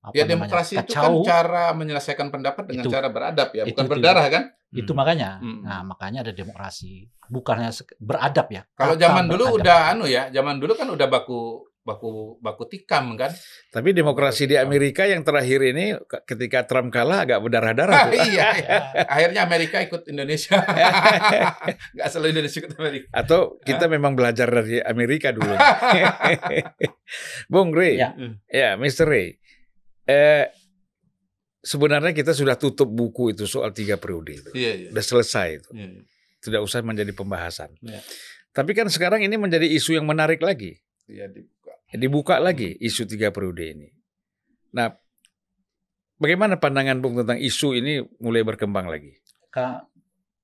apa Ya namanya, demokrasi itu kan cara menyelesaikan pendapat dengan Itu. cara beradab ya, bukan itu. berdarah kan? itu Hmm. makanya. Hmm. Nah, makanya ada demokrasi. Bukannya beradab ya. Kalau zaman dulu beradab. udah anu ya, zaman dulu kan udah baku baku baku tikam kan? Tapi demokrasi di Amerika yang terakhir ini ke- ketika Trump kalah agak berdarah-darah. Ah, tuh. iya, iya. [LAUGHS] Akhirnya Amerika ikut Indonesia. [LAUGHS] Nggak selalu Indonesia ikut Amerika. Atau kita memang belajar dari Amerika dulu. [LAUGHS] Bung Ray, Ya. ya, Mr. Ray. Eh, sebenarnya kita sudah tutup buku itu soal tiga periode itu. Iya, iya. Sudah selesai itu. Iya. Tidak usah menjadi pembahasan. Iya. Tapi kan sekarang ini menjadi isu yang menarik lagi. Iya, dibuka. Dibuka lagi isu tiga periode ini. Nah, bagaimana pandangan Bung tentang isu ini mulai berkembang lagi? Ka-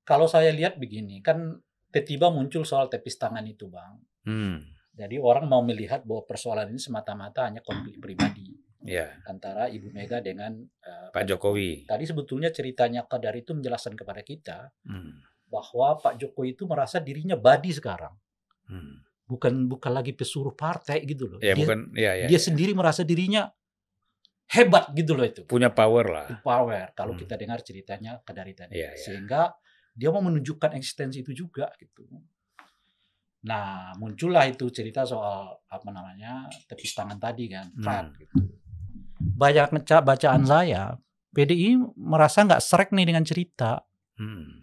kalau saya lihat begini, kan tiba-tiba muncul soal tepis tangan itu, Bang. Hmm, Jadi orang mau melihat bahwa persoalan ini semata-mata hanya konflik pribadi ya, antara Ibu Mega dengan eh, Pak Jokowi. Tadi sebetulnya ceritanya Kadar itu menjelaskan kepada kita Hmm, bahwa Pak Jokowi itu merasa dirinya badi sekarang. hmm. Bukan bukan lagi pesuruh partai gitu loh. Ya, dia bukan, ya, ya. dia ya. sendiri merasa dirinya hebat gitu loh itu. punya power lah. Power kalau Hmm. kita dengar ceritanya Kadari tadi. Iya, iya. Sehingga dia mau menunjukkan eksistensi itu juga gitu. Nah, muncullah itu cerita soal apa namanya tepis tangan tadi kan, Hmm. Gitu. Banyak bacaan saya, PDI merasa nggak srek nih dengan cerita. Hmm.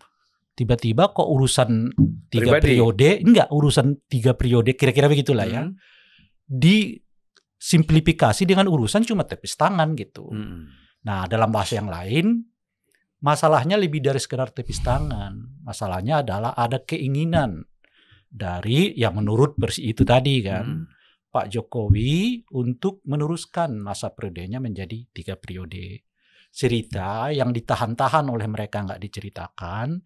Tiba-tiba kok urusan tiga Pribadi. periode, enggak urusan tiga periode, kira-kira begitulah ya, Hmm. disimplifikasi dengan urusan cuma tepis tangan gitu. Hmm. Nah, dalam bahasa yang lain, masalahnya lebih dari sekedar tepis tangan. Masalahnya adalah ada keinginan dari yang menurut versi itu tadi kan, Hmm. Pak Jokowi untuk meneruskan masa periodenya menjadi tiga periode. Cerita yang ditahan-tahan oleh mereka nggak diceritakan,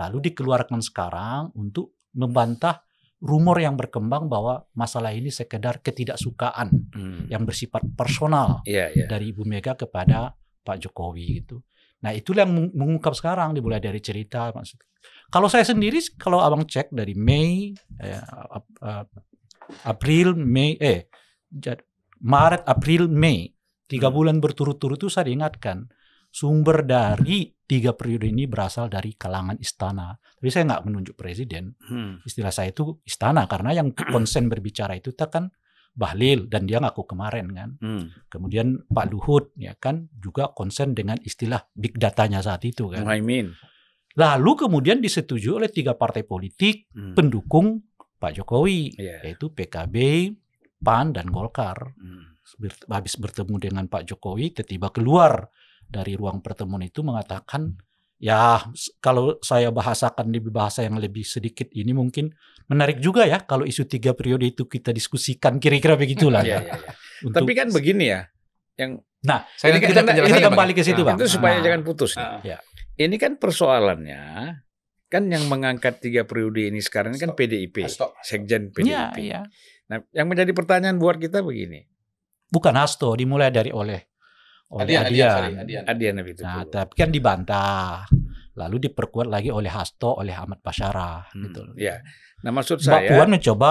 lalu dikeluarkan sekarang untuk membantah rumor yang berkembang bahwa masalah ini sekedar ketidaksukaan Hmm. yang bersifat personal Iya, iya. dari Ibu Mega kepada Pak Jokowi gitu. Nah itulah yang meng- mengungkap sekarang dimulai dari cerita. maksud- Kalau saya sendiri, kalau abang cek dari Mei, eh, ap- April, Mei, eh Maret, April, Mei, tiga Hmm. bulan berturut-turut itu saya diingatkan sumber dari tiga periode ini berasal dari kalangan istana. Tapi saya nggak menunjuk presiden. Hmm. Istilah saya itu istana karena yang [CLEARS THROAT] konsen berbicara itu kan Bahlil dan dia ngaku kemarin kan. Hmm. Kemudian Pak Luhut ya kan juga konsen dengan istilah big datanya saat itu kan. Muhaimin. Lalu kemudian disetujui oleh tiga partai politik Hmm. pendukung Pak Jokowi Iya. yaitu PKB, PAN dan Golkar. Hmm. Habis bertemu dengan Pak Jokowi tiba-tiba keluar dari ruang pertemuan itu mengatakan ya kalau saya bahasakan di bahasa yang lebih sedikit ini mungkin menarik juga ya kalau isu tiga periode itu kita diskusikan kira-kira begitulah Iya, ya. iya, iya. Untuk- Tapi kan begini ya, yang Nah, Saya Ini kan- kita ini penjelasannya, kembali ke situ, Nah, Bang. itu supaya Ah. jangan putus. nih. Ah. Ya. Ini kan persoalannya kan yang mengangkat tiga periode ini sekarang ini kan. PDIP, Ah, stop. Sekjen PDIP. iya. Nah, yang menjadi pertanyaan buat kita begini, Bukan Hasto, dimulai dari oleh oleh Adian, Adian. Adian, sorry, Adian. Adian itu. Nah, tapi kan dibantah. Lalu diperkuat lagi oleh Hasto, oleh Ahmad Basyara Hmm, gitu loh. ya. Nah, maksud Mbak saya, Puan mencoba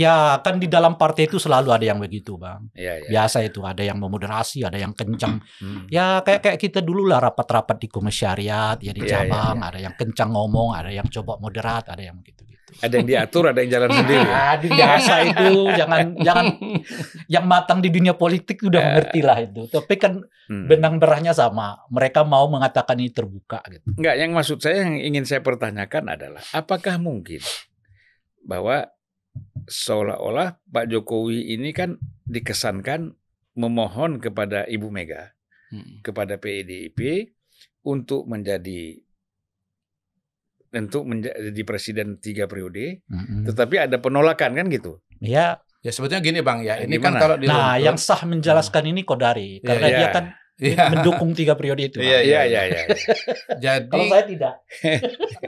Ya kan di dalam partai itu selalu ada yang begitu bang. ya, ya. Biasa itu ada yang memoderasi, ada yang kencang. [CLEARS THROAT] Hmm. Ya kayak kayak kita dulu lah rapat-rapat di komisariat, ya di Iya, iya, cabang, iya. ada yang kencang ngomong, ada yang coba moderat, ada yang gitu-gitu. Ada yang diatur, ada yang jalan [LAUGHS] sendiri. ya? Aduh biasa itu, jangan jangan [LAUGHS] yang matang di dunia politik udah Ya. mengerti lah itu. Tapi kan Hmm. benang berahnya sama. Mereka mau mengatakan ini terbuka gitu. Enggak, yang maksud saya yang ingin saya pertanyakan adalah apakah mungkin bahwa seolah-olah Pak Jokowi ini kan dikesankan memohon kepada Ibu Mega, Hmm. kepada PDIP untuk menjadi untuk menjadi presiden tiga periode, Mm-mm. tetapi ada penolakan kan gitu. Ya, Ya sebetulnya gini Bang ya, Nah, ini kan gimana? kalau di nah yang sah menjelaskan ini Kodari Iya, karena iya. dia kan Iya. mendukung tiga periode itu. Iya, Iya iya iya. jadi Kalau saya tidak.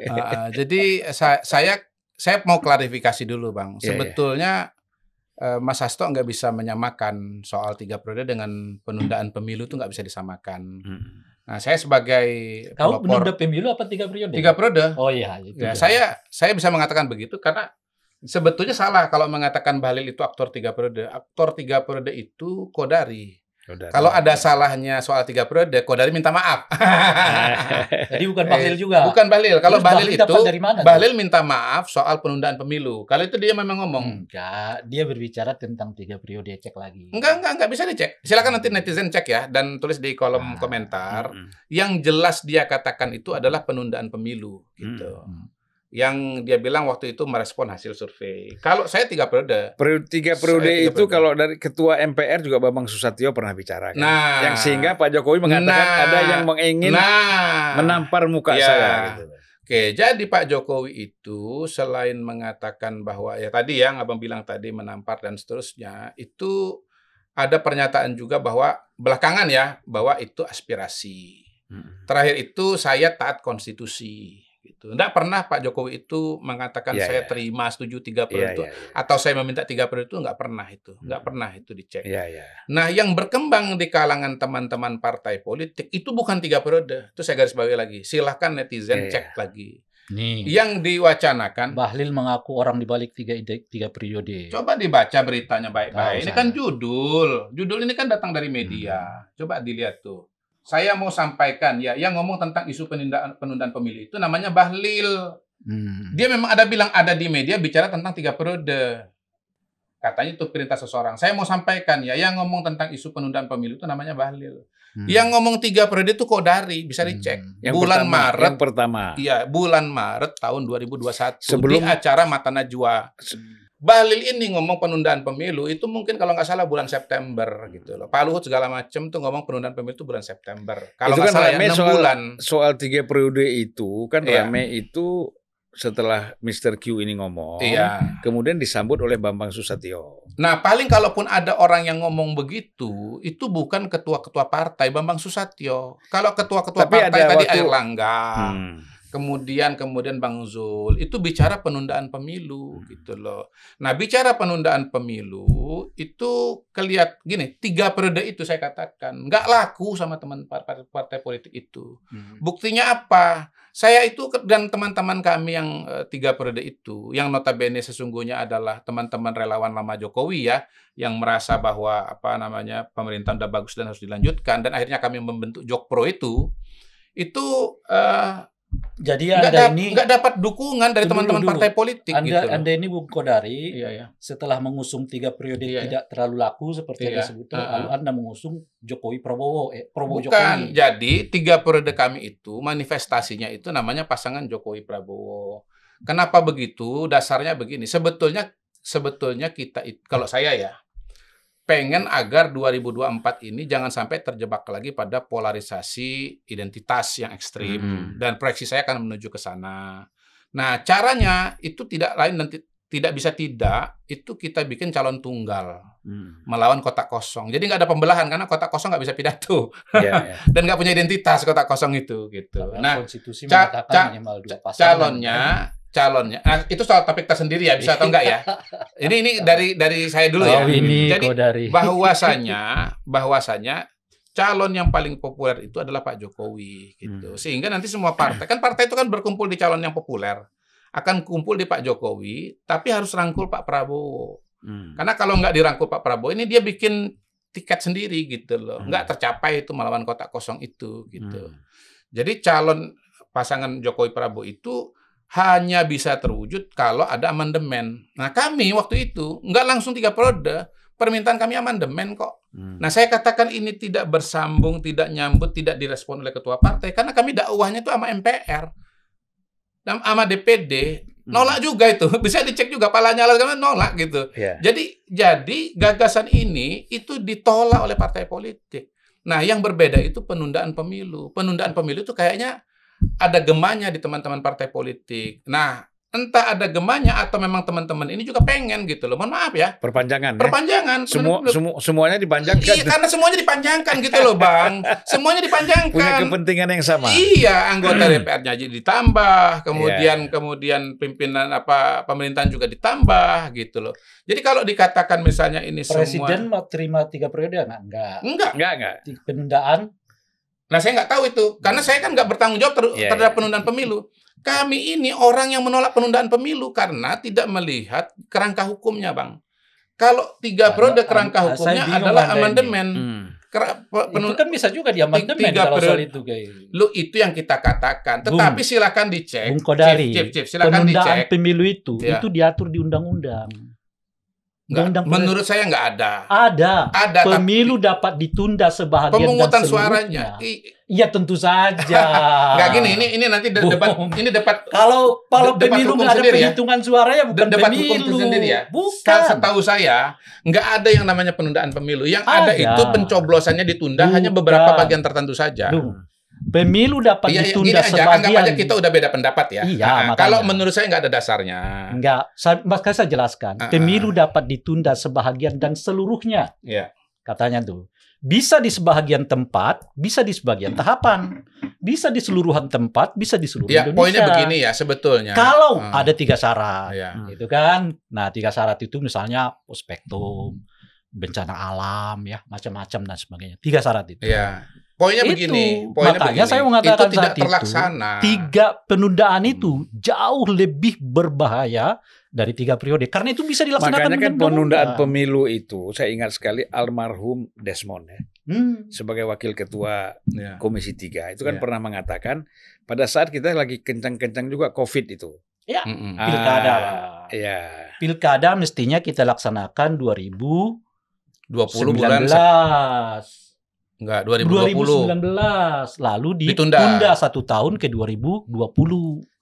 Uh, [LAUGHS] jadi saya, saya saya mau klarifikasi dulu bang. Iya, Sebetulnya uh, Mas Hasto nggak bisa menyamakan soal tiga periode dengan penundaan pemilu itu nggak bisa disamakan. Hmm. Nah saya sebagai Kau pelopor menunda pemilu apa tiga periode? tiga periode, Oh iya, itu. ya saya saya bisa mengatakan begitu karena sebetulnya salah kalau mengatakan Bahlil itu aktor tiga periode. Aktor tiga periode itu Kodari. Udah. Kalau ada salahnya soal tiga periode, Kodari minta maaf. [LAUGHS] Jadi bukan Bahlil juga. Bukan Bahlil. Kalau Terus Bahlil itu dari mana? Bahlil minta maaf soal penundaan pemilu. Kalau itu dia memang ngomong. Enggak, dia berbicara tentang tiga periode cek lagi. Enggak, enggak, enggak bisa dicek. Silakan nanti netizen cek ya dan tulis di kolom Ah. komentar. Hmm. Yang jelas dia katakan itu adalah penundaan pemilu gitu. Hmm. Yang dia bilang waktu itu merespon hasil survei. Kalau saya tiga periode. Periode tiga periode tiga itu periode. kalau dari ketua MPR juga Bambang Susatyo pernah bicara kan. Nah, yang sehingga Pak Jokowi mengatakan Nah. ada yang mengingin nah, menampar muka Ya. saya gitu. Oke, jadi Pak Jokowi itu selain mengatakan bahwa ya tadi yang Abang bilang tadi menampar dan seterusnya, itu ada pernyataan juga bahwa belakangan ya bahwa itu aspirasi. Hmm. Terakhir itu saya taat konstitusi gitu. Enggak pernah Pak Jokowi itu mengatakan Iya, saya iya. terima setuju tiga Iya periode itu iya iya. atau saya meminta tiga periode itu enggak pernah itu. Enggak Hmm. pernah itu dicek. Iya iya. Nah, yang berkembang di kalangan teman-teman partai politik itu bukan tiga periode. Itu saya garis bawahi lagi. Silahkan netizen Iya, cek lagi. Nih, Yang diwacanakan, Bahlil mengaku orang di balik tiga ide- tiga periode. coba dibaca beritanya baik-baik. Ini kan judul. Judul ini kan datang dari media. Coba dilihat tuh. Saya mau sampaikan ya, yang ngomong tentang isu penundaan penundaan pemilu itu namanya Bahlil. Hmm. Dia memang ada bilang ada di media bicara tentang tiga periode. Katanya itu perintah seseorang. Saya mau sampaikan ya, yang ngomong tentang isu penundaan pemilu itu namanya Bahlil. Hmm. Yang ngomong tiga periode itu Kodari, bisa dicek. Hmm. Yang bulan pertama, Maret, Yang pertama. iya, bulan Maret tahun 2021 Sebelum- di acara Mata Najwa. Bahlil ini ngomong penundaan pemilu itu mungkin kalau nggak salah bulan September gitu loh. Pak Luhut segala macam tuh ngomong penundaan pemilu itu bulan September. Kalau nggak kan salah ya, rame 6 soal- bulan. Soal tiga periode itu kan Iya. rame itu setelah Mr. Q ini ngomong. Iya. Kemudian disambut oleh Bambang Susatyo. Nah, paling kalaupun ada orang yang ngomong begitu, itu bukan ketua-ketua partai Bambang Susatyo. Kalau ketua-ketua partai ada tadi waktu- Erlangga, Hmm. Kemudian kemudian Bang Zul, itu bicara penundaan pemilu Hmm. gitu loh. Nah, bicara penundaan pemilu itu kelihat gini, tiga periode itu saya katakan nggak laku sama teman partai, partai politik itu. Hmm. Buktinya apa? Saya itu dan teman-teman kami yang eh, tiga periode itu, yang notabene sesungguhnya adalah teman-teman relawan lama Jokowi ya, yang merasa bahwa apa namanya pemerintahan udah bagus dan harus dilanjutkan, dan akhirnya kami membentuk Jokpro itu, itu eh, Jadi nggak anda dap- ini, nggak dapat dukungan dari teman-teman partai politik anda, gitu. anda ini Bung Kodari, Iya ya. setelah mengusung tiga periode Iya, tidak terlalu laku seperti yang Iya. disebutkan, Uh-uh. lalu anda mengusung Jokowi Prabowo, eh Prabowo Bukan. Jokowi. Jadi tiga periode kami itu manifestasinya itu namanya pasangan Jokowi Prabowo. Kenapa begitu? Dasarnya begini. Sebetulnya sebetulnya kita it- kalau saya ya pengen agar 2024 ini jangan sampai terjebak lagi pada polarisasi identitas yang ekstrim Hmm. dan proyeksi saya akan menuju ke sana. Nah, caranya itu tidak lain dan ti- tidak bisa tidak itu kita bikin calon tunggal Hmm. melawan kotak kosong. Jadi nggak ada pembelahan karena kotak kosong nggak bisa pidato Iya, [LAUGHS] iya. dan nggak punya identitas kotak kosong itu gitu. Nah konstitusi ca- ca- calonnya calonnya nah, itu soal topik tersendiri ya bisa atau enggak ya. [LAUGHS] Ini ini dari dari saya dulu ya. Oh, ini Jadi Kodari. bahwasanya bahwasanya calon yang paling populer itu adalah Pak Jokowi gitu. Hmm. Sehingga nanti semua partai kan partai itu kan berkumpul di calon yang populer akan kumpul di Pak Jokowi tapi harus rangkul Pak Prabowo. Hmm. Karena kalau nggak dirangkul Pak Prabowo ini dia bikin tiket sendiri gitu loh. Hmm. Nggak tercapai itu melawan kotak kosong itu gitu. Hmm. Jadi calon pasangan Jokowi Prabowo itu hanya bisa terwujud kalau ada amandemen. Nah kami waktu itu nggak langsung tiga periode, permintaan kami amandemen kok. Hmm. Nah saya katakan ini tidak bersambung, tidak nyambut, tidak direspon oleh ketua partai karena kami dakwahnya itu sama MPR dan sama DPD Hmm. nolak juga itu [LAUGHS] bisa dicek juga palanya kan nolak gitu. Iya. Jadi jadi gagasan ini itu ditolak oleh partai politik. Nah, yang berbeda itu penundaan pemilu. Penundaan pemilu itu kayaknya ada gemanya di teman-teman partai politik. Nah, entah ada gemanya atau memang teman-teman ini juga pengen gitu loh. Mohon maaf ya. Perpanjangan. ya? Perpanjangan. Semua, Bener-bener. semu- semuanya dipanjangkan. Iya, karena semuanya dipanjangkan gitu loh, Bang. Semuanya Punya dipanjangkan. kepentingan yang sama. Iya, anggota DPR-nya jadi ditambah, kemudian Iya. kemudian pimpinan apa pemerintahan juga ditambah gitu loh. Jadi kalau dikatakan misalnya ini Presiden semua mau terima tiga periode nggak? Enggak. enggak. Enggak, enggak. Penundaan Nah, saya nggak tahu itu karena saya kan nggak bertanggung jawab ter- Iya, terhadap iya. penundaan pemilu. Kami ini orang yang menolak penundaan pemilu karena tidak melihat kerangka hukumnya, Bang. Kalau tiga periode kerangka hukumnya adalah amandemen. Hmm. Itu kan bisa juga diamandemen Tiga kalau soal periode. itu kayak Lu itu yang kita katakan. Bung. Tetapi silakan dicek. Bung Kodari, Chief, Chief, Chief, silakan penundaan dicek. pemilu itu Iya. itu diatur di undang-undang. Undang-undang menurut saya nggak ada. Ada. Ada tapi Pemilu dapat ditunda sebahagian pemungutan dan suaranya. Iya tentu saja. [LAUGHS] Nggak gini, ini ini nanti de- debat ini debat Kalau kalau Debat pemilu nggak ada sendiri ya? perhitungan suaranya bukan debat pemilu. hukum itu sendiri ya. Bukan. Se- Setahu saya nggak ada yang namanya penundaan pemilu. Yang ada, Ada. itu pencoblosannya ditunda Bukan. hanya beberapa bagian tertentu saja. Bung, pemilu dapat Iya, iya, ditunda aja, sebagian. anggap aja kita udah beda pendapat ya. Iya, Nah, makanya. kalau menurut saya nggak ada dasarnya. Enggak, saya, makanya saya jelaskan. Ah, ah. Pemilu dapat ditunda sebahagian dan seluruhnya. Iya. Katanya tuh. Bisa di sebahagian tempat, bisa di sebagian tahapan. Bisa di seluruhan tempat, bisa di seluruh Ya, Indonesia. poinnya begini ya sebetulnya. Kalau Ah. ada tiga syarat, Ya. gitu kan? Nah, tiga syarat itu misalnya prospektum, bencana alam, ya, macam-macam dan sebagainya. Tiga syarat itu. Iya. Poinnya Itu. begini. Poinnya Makanya begini. saya mengatakan itu tidak saat itu, terlaksana. Tiga penundaan itu jauh lebih berbahaya dari tiga periode karena itu bisa dilaksanakan Makanya kan dengan penundaan pemilu itu, saya ingat sekali almarhum Desmond ya, Hmm. sebagai wakil ketua Ya. Komisi 3 itu kan Iya. pernah mengatakan pada saat kita lagi kencang-kencang juga COVID itu. Mm-mm. Ah, Pilkada, Pak. Iya. Pilkada mestinya kita laksanakan 20 bulan 2019. Enggak 2020. 2019 lalu Ditunda. ditunda satu tahun ke 2020.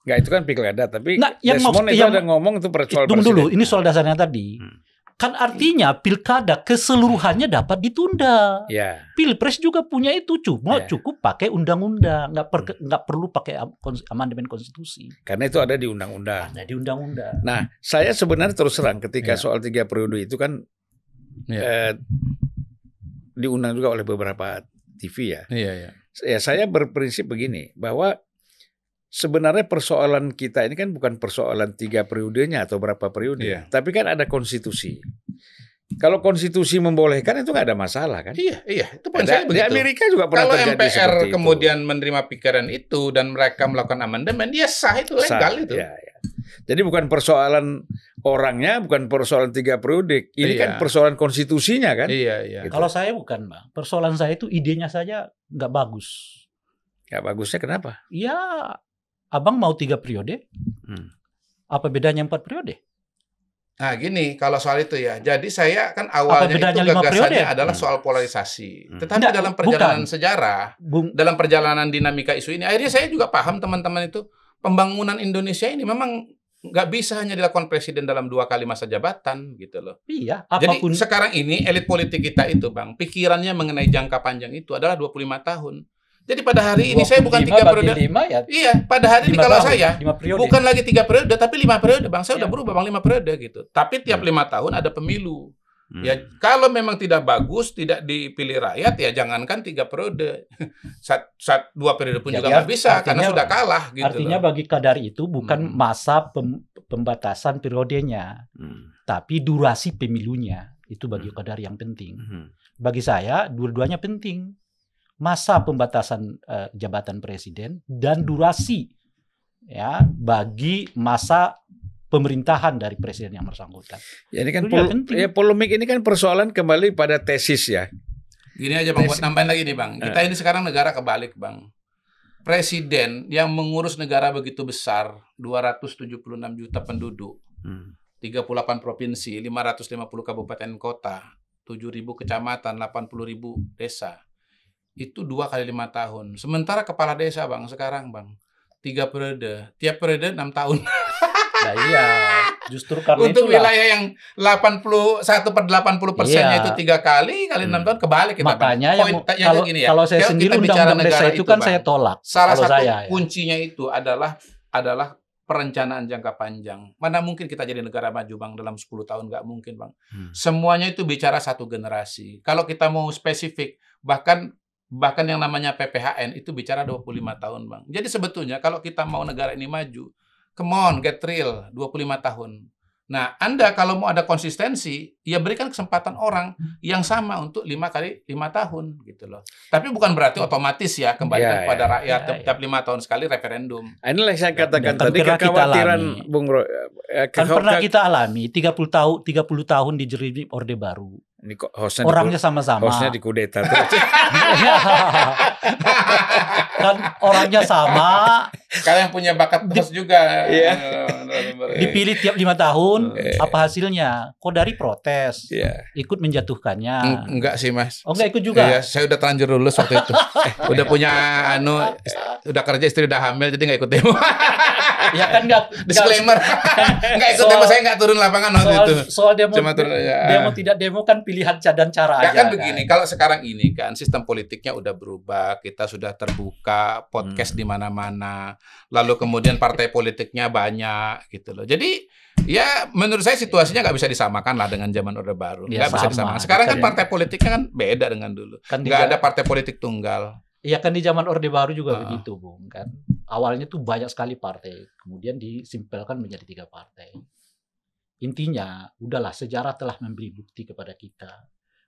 Enggak itu kan pilkada, tapi Nah, yang Desmond maksud- itu yang- ada ngomong itu soal Tunggu dulu, ini soal dasarnya tadi. Hmm. Kan artinya pilkada keseluruhannya dapat ditunda. Ya, Pilpres juga punya itu cuma Ya. cukup pakai undang-undang, nggak per- nggak perlu pakai amandemen konstitusi. karena itu ada di undang-undang. Ada di undang-undang. Nah, saya sebenarnya terus terang ketika Ya. soal tiga periode itu kan Ya. eh, diundang juga oleh beberapa TV ya. Iya, iya. Ya saya berprinsip begini bahwa sebenarnya persoalan kita ini kan bukan persoalan tiga periodenya atau berapa periode, Iya. tapi kan ada konstitusi. Kalau konstitusi membolehkan itu nggak ada masalah kan? Iya, iya. Itu poin Ada- saya di begitu. Amerika juga pernah Kalau terjadi MPR seperti itu. kemudian menerima pikiran itu dan mereka melakukan amandemen, dia sah itu Sah, legal itu. ya, ya. Jadi bukan persoalan orangnya, bukan persoalan tiga periode. Ini Iya. kan persoalan konstitusinya kan? Iya, iya. Gitu. Kalau saya bukan, Bang. Persoalan saya itu idenya saja nggak bagus. Ya bagusnya kenapa? Ya, abang mau tiga periode? Hmm. Apa bedanya empat periode? Nah, gini kalau soal itu ya. Jadi saya kan awalnya bedanya itu lima gagasannya periode? adalah Hmm. soal polarisasi. Hmm. Tetapi Enggak, dalam perjalanan bukan. sejarah, Bung, dalam perjalanan dinamika isu ini, akhirnya saya juga paham teman-teman itu pembangunan Indonesia ini memang nggak bisa hanya dilakukan presiden dalam dua kali masa jabatan gitu loh. iya, Jadi apa pun sekarang ini elit politik kita itu bang, pikirannya mengenai jangka panjang itu adalah 25 tahun. Jadi pada hari ini saya bukan 25 tiga periode. lima ya. Iya, pada hari ini kalau tahun, saya bukan lagi tiga periode tapi lima periode bang. Saya udah Iya. berubah bang lima periode gitu. Tapi tiap Hmm. lima tahun ada pemilu. Hmm. Ya kalau memang tidak bagus, tidak dipilih rakyat ya jangankan tiga periode, [LAUGHS] sat, sat, dua periode pun Jadi juga nggak bisa artinya- karena sudah kalah gitu. Artinya loh. bagi kadar itu bukan Hmm. masa pem- pembatasan periodenya, Hmm. tapi durasi pemilunya. Itu bagi Hmm. kadar yang penting. Hmm. Bagi saya dua-duanya penting. Masa pembatasan eh, jabatan presiden dan durasi ya bagi masa pemerintahan dari presiden yang bersangkutan. Ya, ini kan pol- ya, polemik ini kan persoalan kembali pada tesis ya. Gini aja bang, buat nambahin lagi nih bang. Kita Eh. ini sekarang negara kebalik bang. Presiden yang mengurus negara begitu besar, 276 juta penduduk, Hmm. 38 provinsi, 550 kabupaten kota, 7.000 kecamatan, 80.000 desa. Itu dua kali lima tahun. Sementara kepala desa bang sekarang bang tiga periode, tiap periode enam tahun. [LAUGHS] Nah iya, justru karena Untuk itulah. wilayah yang 81 per 80 persennya Iya. itu tiga kali kali enam Hmm. tahun kebalik kita. Makanya yang Poin- yang kalau gini ya, kalau saya kalau sendiri undang-undang desa negara itu kan Bang, saya tolak. Salah satu saya, ya. kuncinya itu adalah adalah perencanaan jangka panjang. Mana mungkin kita jadi negara maju bang dalam 10 tahun nggak mungkin bang. Hmm. Semuanya itu bicara satu generasi. Kalau kita mau spesifik bahkan bahkan yang namanya PPHN itu bicara 25 tahun bang. Jadi sebetulnya kalau kita mau negara ini maju, come on get real 25 tahun. Nah, Anda kalau mau ada konsistensi, ya berikan kesempatan orang yang sama untuk lima kali lima tahun gitu loh. Tapi bukan berarti otomatis ya kembalikan Ya, kepada ya, rakyat ya, tiap lima tahun sekali referendum. Inilah yang saya katakan kan tadi kekhawatiran. Bung Ro, eh, Kan pernah kita alami 30 tahun 30 tahun di Orde Baru. Ini kok hostnya Orangnya di, sama-sama. hostnya dikudeta terus. [LAUGHS] kan orangnya sama, Kalian punya bakat host juga. Iya. dipilih tiap lima tahun. Eh. Apa hasilnya? Kok dari protes, Iya. ikut menjatuhkannya. Eng- Enggak sih, Mas. Oh enggak ikut juga. Iya, saya udah terlanjur lulus waktu itu. [LAUGHS] udah punya anu udah kerja istri udah hamil jadi nggak ikut demo. [LAUGHS] Ya kan enggak Disclaimer. Nggak ikut Soal- demo, saya nggak turun lapangan waktu soal, itu. soal demo, Cuma turun ya. demo tidak demo kan pilihan dan cara Ya aja. kan begini, kalau sekarang ini kan sistem politiknya udah berubah, kita sudah terbuka, podcast Hmm. di mana-mana, lalu kemudian partai politiknya banyak gitu loh. Jadi ya menurut saya situasinya nggak bisa disamakan lah dengan zaman Orde Baru, Ya, nggak bisa sama. disamakan. Sekarang kan Bisa partai politiknya kan beda dengan dulu, Kan nggak ada partai politik tunggal. Iya kan di zaman Orde Baru juga Ah. begitu, Bung. Kan awalnya tuh banyak sekali partai, kemudian disimpelkan menjadi tiga partai. Intinya, udahlah sejarah telah memberi bukti kepada kita.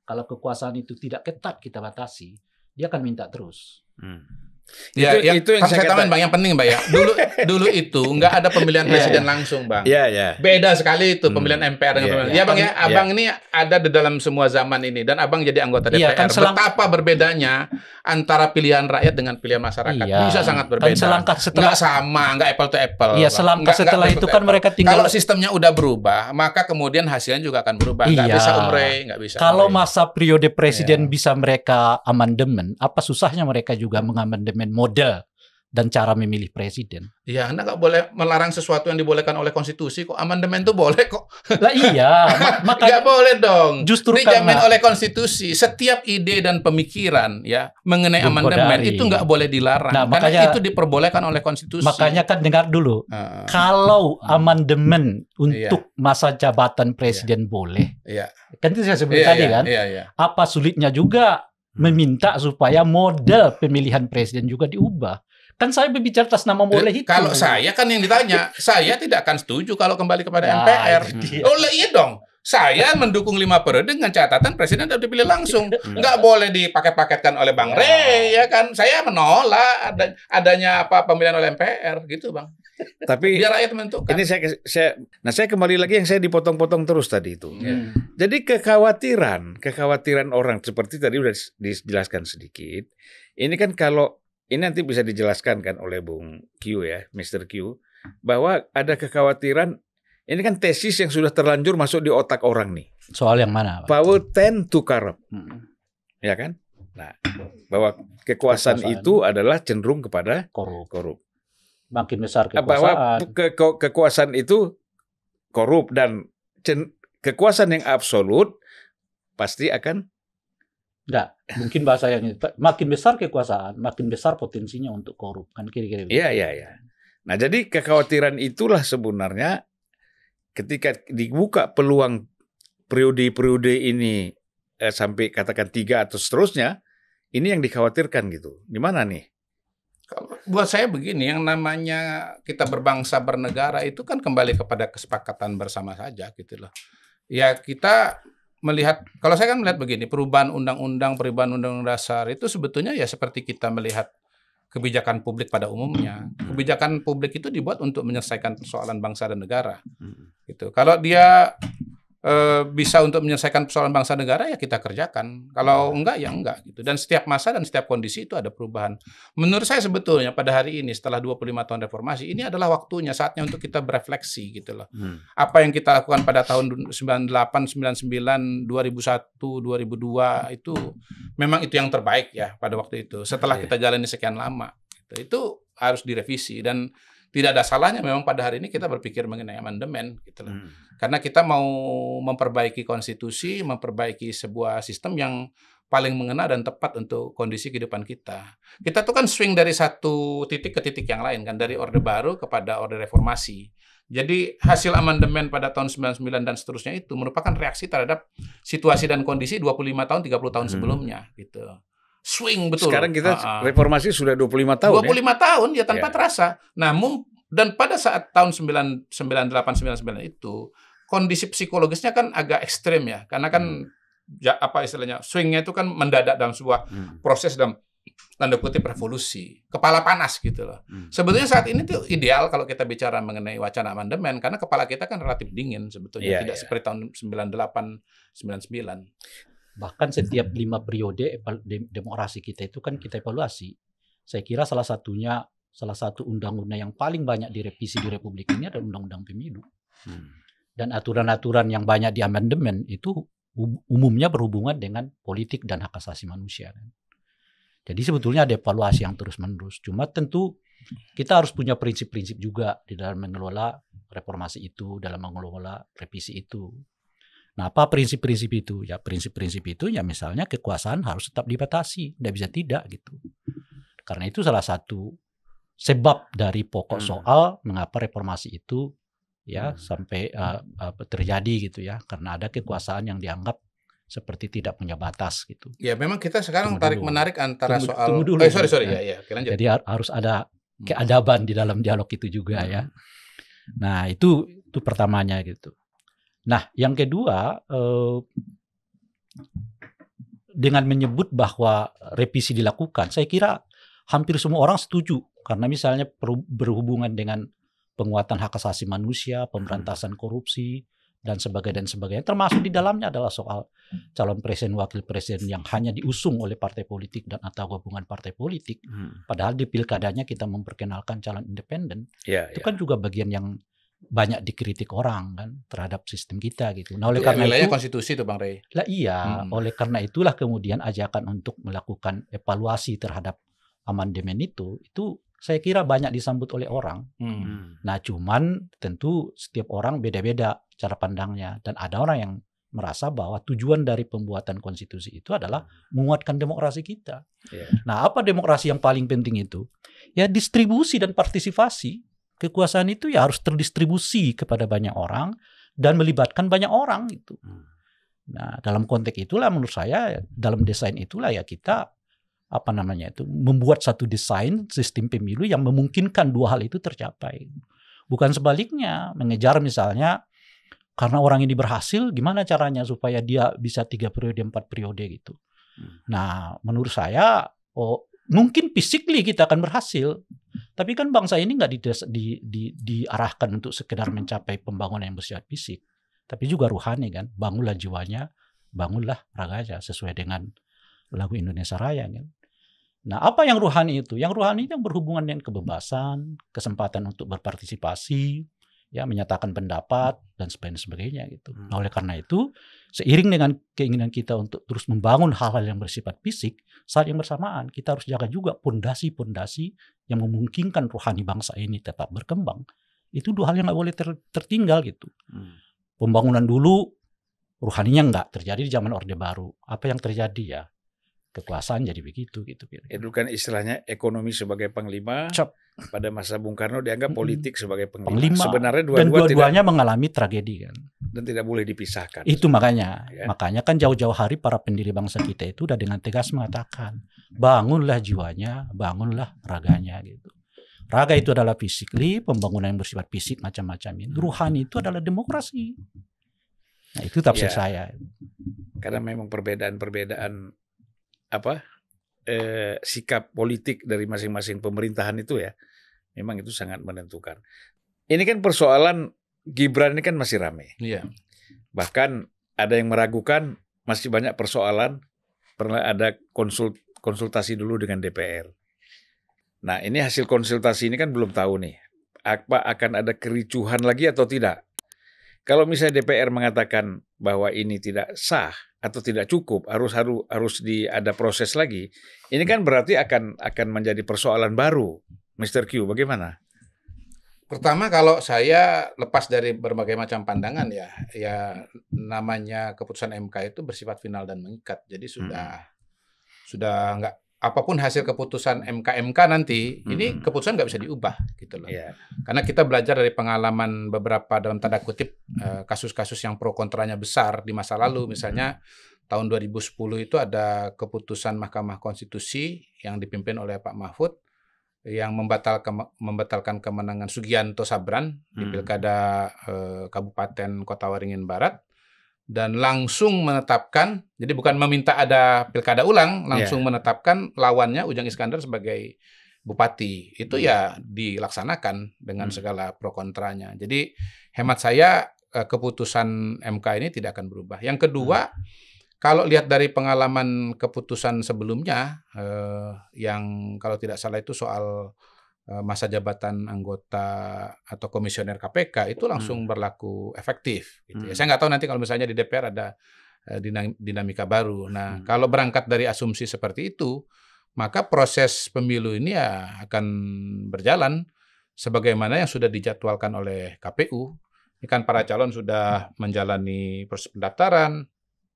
Kalau kekuasaan itu tidak ketat kita batasi, dia akan minta terus. Hmm. Ya, Itu- yang, itu yang saya tambahan kata- bang, yang penting bang ya. Dulu dulu itu nggak ada pemilihan [LAUGHS] Iya, presiden langsung bang. Iya, iya. Beda sekali itu Hmm. pemilihan MPR dengan Iya, pemilihan. iya. Ya bang ya, Iya. abang ini ada di dalam semua zaman ini dan abang jadi anggota Iya, DPR. kan selang- Betapa berbedanya antara pilihan rakyat dengan pilihan masyarakat. Iya. Bisa sangat Kan berbeda. selangkah setelah nggak sama, nggak apple to apple. Iya, selangkah Nggak- setelah itu kan mereka tinggal Kalau sistemnya udah berubah, maka kemudian hasilnya juga akan berubah. Nggak Iya. bisa umre, nggak bisa. kalau umre. masa periode Iya. presiden bisa mereka amandemen, apa susahnya mereka juga mengamandemen model dan cara memilih presiden? Iya, anda nggak boleh melarang sesuatu yang dibolehkan oleh konstitusi kok. Amandemen itu boleh kok. Lah iya, ma- [LAUGHS] Nggak makanya boleh dong. justru Dijamin karena oleh konstitusi. Setiap ide dan pemikiran ya mengenai Bung amandemen Kodari. itu nggak boleh dilarang. Nah, karena makanya- itu diperbolehkan oleh konstitusi. makanya kan dengar dulu. Heeh, Kalau Hmm. amandemen untuk masa jabatan presiden boleh, Iya. kan itu saya sebut Iya, tadi iya, kan, Iya, iya. apa sulitnya juga meminta supaya model pemilihan presiden juga diubah. Kan saya berbicara atas nama boleh itu. Kalau saya kan yang ditanya, saya tidak akan setuju kalau kembali kepada Nah, MPR. dia. Oh lah, iya dong. Saya mendukung lima periode dengan catatan presiden harus dipilih langsung. [LAUGHS] Nggak boleh dipaket-paketkan oleh Bang Ya. Rey, ya kan? Saya menolak ada, adanya apa pemilihan oleh MPR, gitu Bang. Tapi Biar rakyat menentukan. ini saya, saya nah saya kembali lagi yang saya dipotong-potong terus tadi itu. Hmm. Jadi kekhawatiran, kekhawatiran orang seperti tadi udah dijelaskan sedikit. Ini kan kalau ini nanti bisa dijelaskan kan oleh Bung Q ya, Mr. Q, bahwa ada kekhawatiran ini kan tesis yang sudah terlanjur masuk di otak orang nih. Soal yang mana? Pak? Power tend to corrupt, Hmm, ya kan? Nah, bahwa kekuasaan, Kekuasaan. itu adalah cenderung kepada Korup. korup. Makin besar Bahwa kekuasaan. ke- ke- kekuasaan itu korup dan kekuasaan yang absolut pasti akan Enggak, mungkin bahasa yang itu. Makin besar kekuasaan, makin besar potensinya untuk korup. Kan kira-kira. Iya, iya, iya. Nah, jadi kekhawatiran itulah sebenarnya ketika dibuka peluang periode-periode ini eh, sampai katakan tiga atau seterusnya, ini yang dikhawatirkan gitu. Di mana nih? Buat saya begini, yang namanya kita berbangsa bernegara itu kan kembali kepada kesepakatan bersama saja gitu loh. Ya kita melihat, kalau saya kan melihat begini, perubahan undang-undang, perubahan undang-undang dasar itu sebetulnya ya seperti kita melihat kebijakan publik pada umumnya. Kebijakan publik itu dibuat untuk menyelesaikan persoalan bangsa dan negara. Gitu. Kalau dia eh, bisa untuk menyelesaikan persoalan bangsa negara ya kita kerjakan. Kalau enggak ya enggak gitu. Dan setiap masa dan setiap kondisi itu ada perubahan. Menurut saya sebetulnya pada hari ini setelah 25 tahun reformasi ini adalah waktunya saatnya untuk kita berefleksi gitu loh. Apa yang kita lakukan pada tahun 98, 99, 2001, 2002 itu memang itu yang terbaik ya pada waktu itu. Setelah Iya. kita jalani sekian lama gitu. Itu harus direvisi dan tidak ada salahnya memang pada hari ini kita berpikir mengenai amandemen gitu loh. Hmm. Karena kita mau memperbaiki konstitusi, memperbaiki sebuah sistem yang paling mengena dan tepat untuk kondisi kehidupan kita. Kita tuh kan swing dari satu titik ke titik yang lain kan, dari Orde Baru kepada Orde Reformasi. Jadi hasil amandemen pada tahun 99 dan seterusnya itu merupakan reaksi terhadap situasi dan kondisi 25 tahun, 30 tahun Hmm. sebelumnya gitu. Swing betul. Sekarang kita ah. reformasi sudah 25 tahun 25 tahun ya tanpa Ya. terasa. Namun dan pada saat tahun 9 98 99 itu kondisi psikologisnya kan agak ekstrem ya. Karena kan Hmm. ya, apa istilahnya swingnya itu kan mendadak dalam sebuah ya. Hmm. proses dalam tanda kutip revolusi. Kepala panas gitu loh. Hmm. Sebetulnya saat ini tuh ideal kalau kita bicara mengenai wacana amandemen karena kepala kita kan relatif dingin sebetulnya Iya, tidak iya. seperti tahun 98 99. Bahkan setiap lima periode demokrasi kita itu kan kita evaluasi. Saya kira salah satunya salah satu undang-undang yang paling banyak direvisi di Republik ini adalah undang-undang pemilu. Hmm. Dan aturan-aturan yang banyak di amandemen itu um- umumnya berhubungan dengan politik dan hak asasi manusia. kan. Jadi sebetulnya ada evaluasi yang terus-menerus. Cuma tentu kita harus punya prinsip-prinsip juga di dalam mengelola reformasi itu, dalam mengelola revisi itu. Nah, apa prinsip-prinsip itu? Ya, prinsip-prinsip itu ya misalnya kekuasaan harus tetap dibatasi, tidak bisa tidak gitu. Karena itu salah satu sebab dari pokok Hmm. soal mengapa reformasi itu ya Hmm. sampai uh, uh, terjadi gitu ya, karena ada kekuasaan yang dianggap seperti tidak punya batas gitu. Ya memang kita sekarang Tunggu tarik dulu. menarik antara Tunggu- soal tunggu dulu, Eh sorry sorry ya. ya ya, oke, lanjut. Jadi har- harus ada Hmm. keadaban di dalam dialog itu juga ya. Nah, itu itu pertamanya gitu. Nah, yang kedua eh, dengan menyebut bahwa revisi dilakukan, saya kira hampir semua orang setuju karena misalnya berhubungan dengan penguatan hak asasi manusia, pemberantasan korupsi dan sebagainya dan sebagainya. Termasuk di dalamnya adalah soal calon presiden wakil presiden yang hanya diusung oleh partai politik dan atau gabungan partai politik. Hmm. Padahal di pilkadanya kita memperkenalkan calon independen. Ya, Itu ya. kan juga bagian yang banyak dikritik orang kan terhadap sistem kita gitu. Nah, oleh Itu karena itu konstitusi tuh Bang Rey. lah iya, Hmm. oleh karena itulah kemudian ajakan untuk melakukan evaluasi terhadap amandemen itu itu saya kira banyak disambut oleh orang. Hmm. Hmm. Nah, cuman tentu setiap orang beda-beda cara pandangnya dan ada orang yang merasa bahwa tujuan dari pembuatan konstitusi itu adalah menguatkan demokrasi kita. Iya. Nah, apa demokrasi yang paling penting itu? Ya distribusi dan partisipasi. Kekuasaan itu ya harus terdistribusi kepada banyak orang dan melibatkan banyak orang itu. Hmm. Nah, dalam konteks itulah menurut saya dalam desain itulah ya kita apa namanya itu membuat satu desain sistem pemilu yang memungkinkan dua hal itu tercapai. Bukan sebaliknya mengejar misalnya karena orang ini berhasil gimana caranya supaya dia bisa tiga periode empat periode gitu. Hmm. Nah menurut saya oh mungkin physically kita akan berhasil, tapi kan bangsa ini nggak dides- di, di, diarahkan untuk sekedar mencapai pembangunan yang bersifat fisik, tapi juga ruhani kan. Bangunlah jiwanya, bangunlah raganya sesuai dengan lagu Indonesia Raya kan. Nah, apa yang ruhani itu? Yang ruhani yang berhubungan dengan kebebasan, kesempatan untuk berpartisipasi, ya menyatakan pendapat dan sebagainya sebagainya gitu. Hmm. Nah, oleh karena itu, seiring dengan keinginan kita untuk terus membangun hal-hal yang bersifat fisik, saat yang bersamaan kita harus jaga juga pondasi-pondasi yang memungkinkan rohani bangsa ini tetap berkembang. Itu dua hal yang nggak boleh ter- tertinggal gitu. Hmm. Pembangunan dulu, rohaninya nggak terjadi di zaman Orde Baru. Apa yang terjadi ya? Kekuasaan jadi begitu gitu. Itu kan istilahnya ekonomi sebagai panglima. Cep. Pada masa Bung Karno dianggap politik sebagai panglima. Panglima. Sebenarnya Dan dua-dua tidak dua-duanya mengalami tragedi kan. dan tidak boleh dipisahkan. Itu makanya, Ya. makanya kan jauh-jauh hari para pendiri bangsa kita itu udah dengan tegas mengatakan, bangunlah jiwanya, bangunlah raganya gitu. Raga itu adalah physically, pembangunan yang bersifat fisik macam-macam ini. Ruhani itu adalah demokrasi. Nah itu tafsir Ya. saya. Karena memang perbedaan-perbedaan apa eh, sikap politik dari masing-masing pemerintahan itu ya, memang itu sangat menentukan. Ini kan persoalan Gibran ini kan masih ramai. Iya. Bahkan ada yang meragukan masih banyak persoalan pernah ada konsul, konsultasi dulu dengan DPR. Nah, ini hasil konsultasi ini kan belum tahu nih. Apa akan ada kericuhan lagi atau tidak? Kalau misalnya DPR mengatakan bahwa ini tidak sah atau tidak cukup, harus harus harus di ada proses lagi. Ini kan berarti akan akan menjadi persoalan baru, Mr. Q. Bagaimana? Pertama kalau saya lepas dari berbagai macam pandangan ya, ya namanya keputusan MK itu bersifat final dan mengikat. Jadi sudah sudah nggak apa pun hasil keputusan MK-MK nanti, ini Hmm. keputusan nggak bisa diubah gitu loh. Iya. Karena kita belajar dari pengalaman beberapa dalam tanda kutip eh, kasus-kasus yang pro kontranya besar di masa lalu, misalnya tahun 2010 itu ada keputusan Mahkamah Konstitusi yang dipimpin oleh Pak Mahfud yang membatalkan membatalkan kemenangan Sugianto Sabran di Hmm. pilkada eh, Kabupaten Kota Waringin Barat dan langsung menetapkan jadi bukan meminta ada pilkada ulang langsung menetapkan lawannya Ujang Iskandar sebagai bupati. Itu ya dilaksanakan dengan Hmm. segala pro kontranya. Jadi hemat saya eh, keputusan MK ini tidak akan berubah. Yang kedua kalau lihat dari pengalaman keputusan sebelumnya eh, yang kalau tidak salah itu soal masa jabatan anggota atau komisioner KPK itu langsung berlaku efektif. Gitu ya. Hmm. Saya nggak tahu nanti kalau misalnya di DPR ada eh, dinam- dinamika baru. Nah, Hmm. kalau berangkat dari asumsi seperti itu, maka proses pemilu ini ya akan berjalan sebagaimana yang sudah dijadwalkan oleh KPU. Ini kan para calon sudah menjalani proses pendaftaran,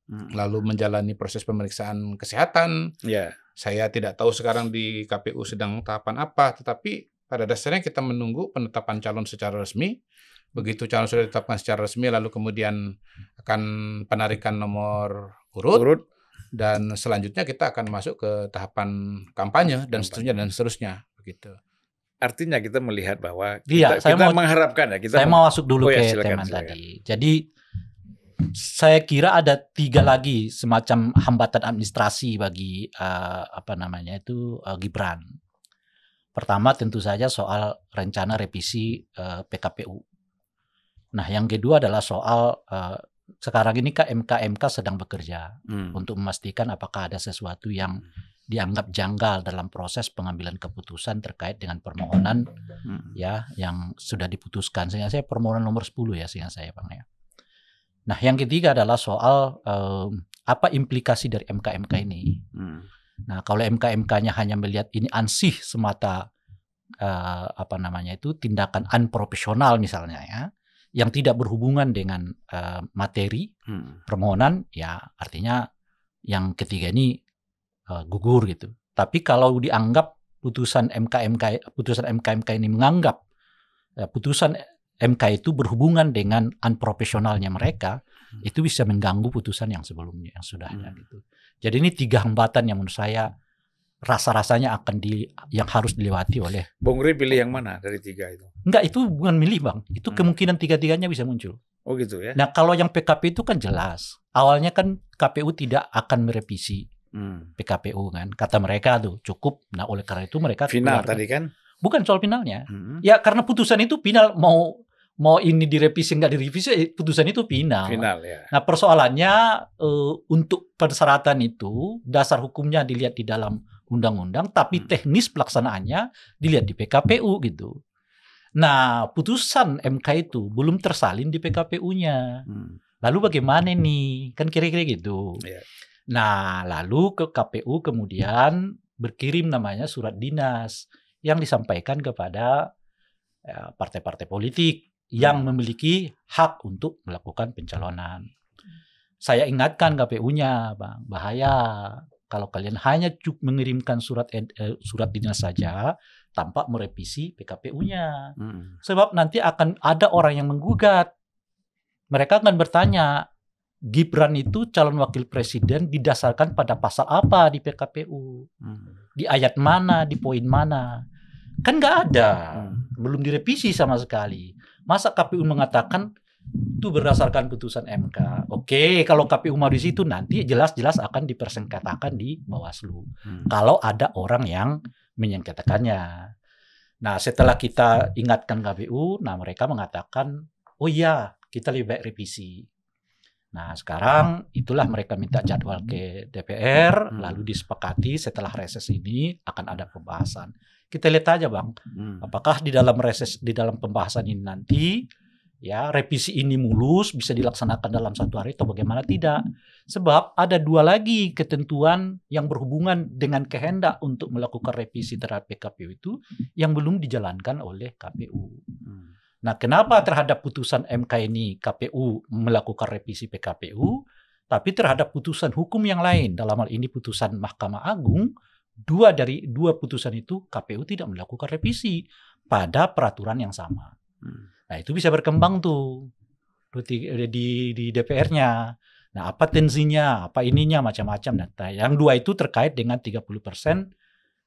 Hmm. lalu menjalani proses pemeriksaan kesehatan. Iya. Saya tidak tahu sekarang di KPU sedang tahapan apa, tetapi pada dasarnya kita menunggu penetapan calon secara resmi. Begitu calon sudah ditetapkan secara resmi, lalu kemudian akan penarikan nomor urut, Urut. dan selanjutnya kita akan masuk ke tahapan kampanye dan Kampanye. seterusnya dan seterusnya begitu. Artinya kita melihat bahwa Iya, kita, saya kita mau- mengharapkan ya kita saya mau masuk dulu Oh ya, ke silakan, teman silakan. tadi. Jadi saya kira ada tiga lagi semacam hambatan administrasi bagi eh, apa namanya itu eh, Gibran. Pertama tentu saja soal rencana revisi eh, PKPU. Nah, yang kedua adalah soal eh, sekarang ini kan MK-MK sedang bekerja Hmm. untuk memastikan apakah ada sesuatu yang dianggap janggal dalam proses pengambilan keputusan terkait dengan permohonan Hmm. ya yang sudah diputuskan sehingga saya permohonan nomor 10 ya sehingga saya Bang ya. Nah, yang ketiga adalah soal em, apa implikasi dari MK-MK ini. Hmm. Nah, kalau MK-MK-nya hanya melihat ini ansih semata eh, apa namanya itu tindakan unprofesional misalnya ya, yang tidak berhubungan dengan eh, materi Hmm. permohonan, ya artinya yang ketiga ini eh, gugur gitu. Tapi kalau dianggap putusan MK-MK putusan MK-MK ini menganggap eh, putusan MK itu berhubungan dengan unprofesionalnya mereka, Hmm. itu bisa mengganggu putusan yang sebelumnya yang sudahnya Hmm. gitu. Jadi ini tiga hambatan yang menurut saya rasa-rasanya akan di yang harus dilewati oleh Bung Rey pilih yang mana dari tiga itu? enggak itu bukan milih bang itu Hmm. kemungkinan tiga-tiganya bisa muncul Oh gitu ya? nah kalau yang PKP itu kan jelas awalnya kan KPU tidak akan merevisi Hmm. PKPU kan kata mereka tuh cukup nah oleh karena itu mereka Final keluar. tadi kan? bukan soal finalnya Hmm. ya karena putusan itu final mau mau ini direvisi nggak direvisi eh, putusan itu final Final ya. Nah persoalannya eh, untuk persyaratan itu dasar hukumnya dilihat di dalam undang-undang, tapi Hmm. teknis pelaksanaannya dilihat di PKPU gitu. Nah putusan MK itu belum tersalin di PKPU-nya. Hmm. Lalu bagaimana nih? Kan kira-kira gitu. Iya. Nah lalu ke KPU kemudian berkirim namanya surat dinas yang disampaikan kepada ya, partai-partai politik yang Hmm. memiliki hak untuk melakukan pencalonan. Saya ingatkan KPU-nya, Bang, bahaya kalau kalian hanya cuk mengirimkan surat eh, surat dinas saja tanpa merevisi PKPU-nya. Hmm. Sebab nanti akan ada orang yang menggugat. Mereka akan bertanya, Gibran itu calon wakil presiden didasarkan pada pasal apa di PKPU? Hmm. Di ayat mana, di poin mana? Kan nggak ada. Hmm. Belum direvisi sama sekali. Masa KPU mengatakan itu berdasarkan putusan MK. Oke, kalau KPU mau di situ nanti jelas-jelas akan dipersengketakan di Bawaslu. Hmm. Kalau ada orang yang menyengketakannya. Nah, setelah kita ingatkan KPU, nah mereka mengatakan, "Oh iya, kita lebih baik revisi." Nah, sekarang itulah mereka minta jadwal ke DPR, Hmm. lalu disepakati setelah reses ini akan ada pembahasan. Kita lihat aja, Bang, Hmm. apakah di dalam reses di dalam pembahasan ini nanti ya revisi ini mulus bisa dilaksanakan dalam satu hari atau bagaimana? Tidak. Sebab ada dua lagi ketentuan yang berhubungan dengan kehendak untuk melakukan revisi terhadap PKPU itu yang belum dijalankan oleh KPU. Nah, kenapa terhadap putusan MK ini KPU melakukan revisi PKPU, tapi terhadap putusan hukum yang lain? Dalam hal ini putusan Mahkamah Agung dua dari dua putusan itu KPU tidak melakukan revisi pada peraturan yang sama. Nah itu bisa berkembang tuh di, di, di DPR-nya. Nah apa tensinya, apa ininya macam-macam. Nah yang dua itu terkait dengan 30%